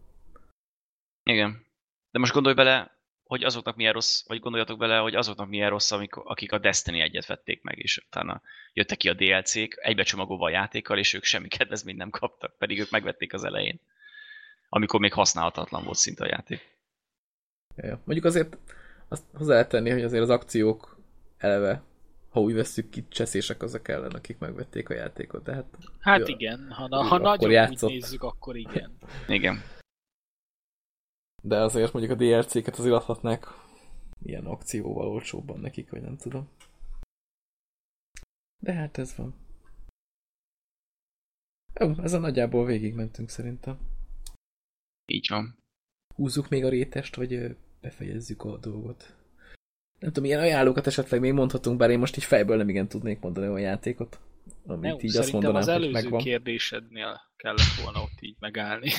Igen. De most gondolj bele, hogy azoknak milyen rossz, vagy gondoljatok bele, hogy azoknak milyen rossz, amik, akik a Destiny egyet vették meg, és utána jöttek ki a DLC-k, egybecsomagolva a játékkal, és ők semmi kedvezményt nem kaptak, pedig ők megvették az elején. Amikor még használhatatlan volt szinte a játék. Ja. Mondjuk azért azt hozzá lehet tenni, hogy azért az akciók eleve, ha úgy vesszük ki, cseszések azok ellen, akik megvették a játékot. Tehát Hát Jó. igen, ha, na, ha akkor nagyon játszott. úgy nézzük, akkor igen. Igen. De azért mondjuk a DLC-ket azért adhatnák ilyen akcióval olcsóbban nekik, vagy nem tudom. De hát ez van. Jó, ezen nagyjából végigmentünk szerintem. Így van. Húzzuk még a rétest, vagy befejezzük a dolgot. Nem tudom, milyen ajánlókat esetleg még mondhatunk, bár én most így fejből nem igen tudnék mondani olyan játékot, amit Nem, így azt mondanám, az hogy előző megvan. kérdésednél kellett volna ott így megállni.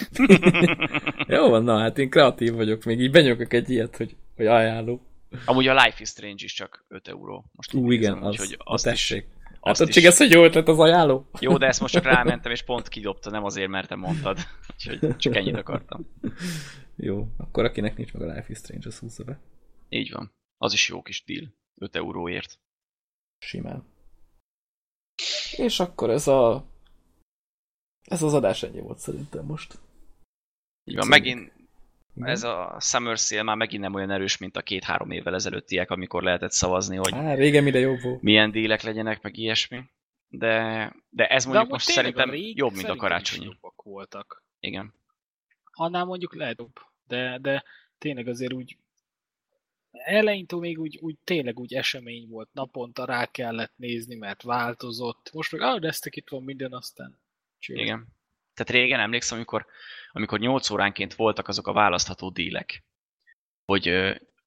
Jó van, na hát én kreatív vagyok, még így benyögök egy ilyet, hogy, hogy ajánló. Amúgy a Life is Strange is csak 5 euró. Most Ú, igen, nézem, az, úgyhogy a azt is, tessék. Azt hát, is. ez, hogy jó ötlet az ajánló? Jó, de ezt most csak rámentem, és pont kidobta, nem azért, mert te mondtad. Úgyhogy csak ennyit akartam. Jó, akkor akinek nincs meg a Life is Strange, az húzza be. Így van. Az is jó kis deal. 5 euróért. Simán. És akkor ez a... Ez az adás ennyi volt szerintem most. Így van, megint igen. ez a Summer Sale már megint nem olyan erős, mint a két-három évvel ezelőttiek, amikor lehetett szavazni, hogy Á, régen mire jobb volt. milyen dílek legyenek, meg ilyesmi. De, de ez mondjuk de most szerintem rég, jobb, mint a karácsonyi. Jobbak voltak. Igen. Annál mondjuk lehet jobb, de, de tényleg azért úgy eleintől még úgy, úgy tényleg úgy esemény volt, naponta rá kellett nézni, mert változott. Most meg, ah, de eztek itt van minden, aztán Csőle. Igen. Tehát régen emlékszem, amikor, amikor 8 óránként voltak azok a választható dílek, hogy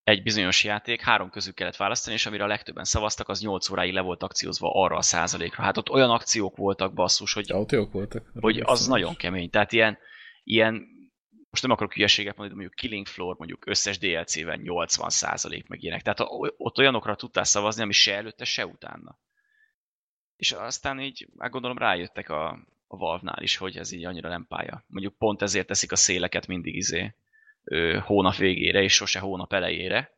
egy bizonyos játék, három közül kellett választani, és amire a legtöbben szavaztak, az 8 óráig le volt akciózva arra a százalékra. Hát ott olyan akciók voltak, basszus, hogy, ja, ott jók voltak. hogy az nagyon kemény. Tehát ilyen, ilyen most nem akarok hülyeséget mondani, de mondjuk Killing Floor mondjuk összes DLC-vel 80% meg ilyenek. Tehát ott olyanokra tudtál szavazni, ami se előtte, se utána. És aztán így, meg gondolom rájöttek a, a Valve-nál is, hogy ez így annyira nem pálya. Mondjuk pont ezért teszik a széleket mindig izé ö, hónap végére, és sose hónap elejére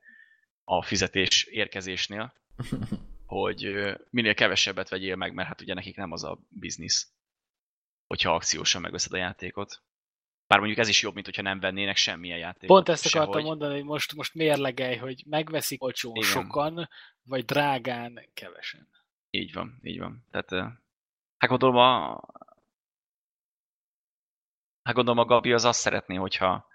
a fizetés érkezésnél, hogy ö, minél kevesebbet vegyél meg, mert hát ugye nekik nem az a biznisz, hogyha akciósan megveszed a játékot. Bár mondjuk ez is jobb, mint hogyha nem vennének semmilyen játékot. Pont ezt akartam sehogy. mondani, hogy most, most mérlegelj, hogy megveszik olcsón Igen. sokan, vagy drágán kevesen. Így van, így van. Tehát, hát gondolom a, hát gondolom a Gabi az azt szeretné, hogyha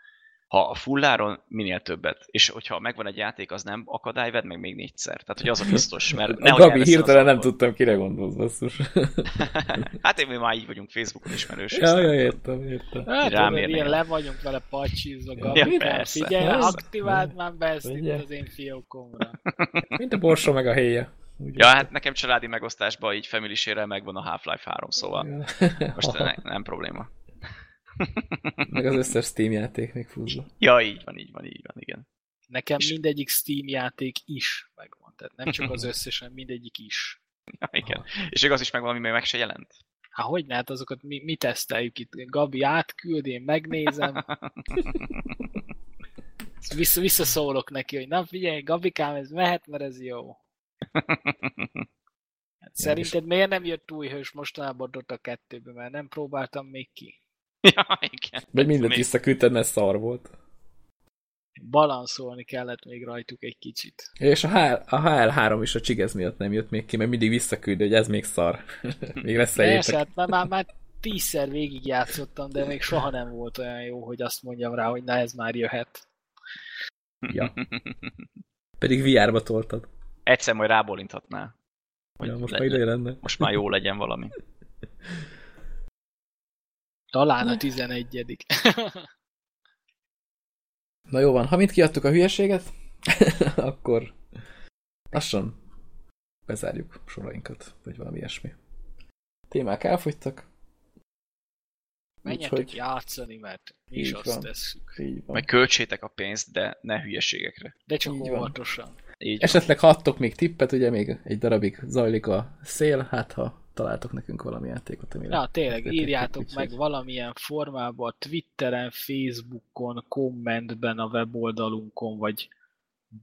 ha a fulláron minél többet, és hogyha megvan egy játék, az nem akadály, vedd meg még négyszer. Tehát, hogy az a biztos, mert... A Gabi hirtelen nem tudtam, kire gondolsz, basszus. hát én mi már így vagyunk Facebookon ismerős. Ja, ja, értem, értem. Hát, Rám ilyen le vagyunk vele pacsizva, Gabi. Ja, persze. Figyelj, persze. aktiváld már be ezt itt az én fiókomra. Mint a borsó meg a héja. Úgy ja, hát nekem családi megosztásban így family megvan a Half-Life 3, szóval most ne, nem probléma. Meg az összes Steam játék még fúzva. Ja, így van, így van, így van, igen. Nekem és... mindegyik Steam játék is megvan. Tehát nem csak az összes, hanem mindegyik is. Ja, igen. Ha. És igaz is meg valami még meg se jelent. Hát hogy ne, hát azokat mi, mi teszteljük itt? Gabi átküld, én megnézem. Vissza, visszaszólok neki, hogy na figyelj, Gabikám, ez mehet, mert ez jó. Hát szerinted miért nem jött új hős mostanában Dota 2-be, mert nem próbáltam még ki? Ja, igen. Vagy mindent visszaküldted, mert szar volt. Balanszolni kellett még rajtuk egy kicsit. És a, H- a HL3 is a csigez miatt nem jött még ki, mert mindig visszaküld, hogy ez még szar. még lesz hát már, már, már tízszer végigjátszottam, de még soha nem volt olyan jó, hogy azt mondjam rá, hogy na ez már jöhet. Ja. Pedig VR-ba toltad. Egyszer majd rábólinthatnál. Ja, most már ide lenne. Most már jó legyen valami. Talán a 11 Na jó van, ha mind kiadtuk a hülyeséget, akkor lassan bezárjuk sorainkat, vagy valami ilyesmi. Témák elfogytak. Menjetek Úgyhogy... játszani, mert mi is azt van. tesszük. Így van. Meg költsétek a pénzt, de ne hülyeségekre. De csak Így óvatosan. Így Esetleg van. ha adtok még tippet, ugye még egy darabig zajlik a szél, hát ha találtok nekünk valami játékot, amire... Ja, tényleg, írjátok meg hogy... valamilyen formában, Twitteren, Facebookon, kommentben, a weboldalunkon, vagy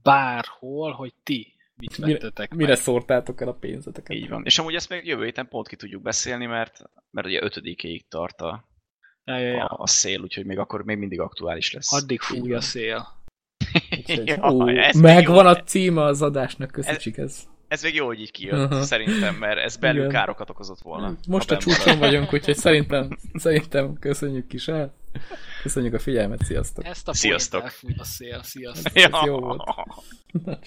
bárhol, hogy ti mit vettetek mire, mire szórtátok el a pénzeteket. Így van. És amúgy ezt még jövő héten pont ki tudjuk beszélni, mert, mert ugye ötödikéig tart a, ja, ja, ja. a, a szél, úgyhogy még akkor még mindig aktuális lesz. Addig fúj a szél. ja, Ó, megvan a címe az adásnak, köszönjük ez. ez ez még jó, hogy így kijött, uh-huh. szerintem, mert ez belül Igen. károkat okozott volna. Most a csúcson vagyunk, úgyhogy szerintem, szerintem köszönjük is el. Köszönjük a figyelmet, sziasztok! Ezt a sziasztok! a szél, sziasztok! Ja. Ez jó volt. Na,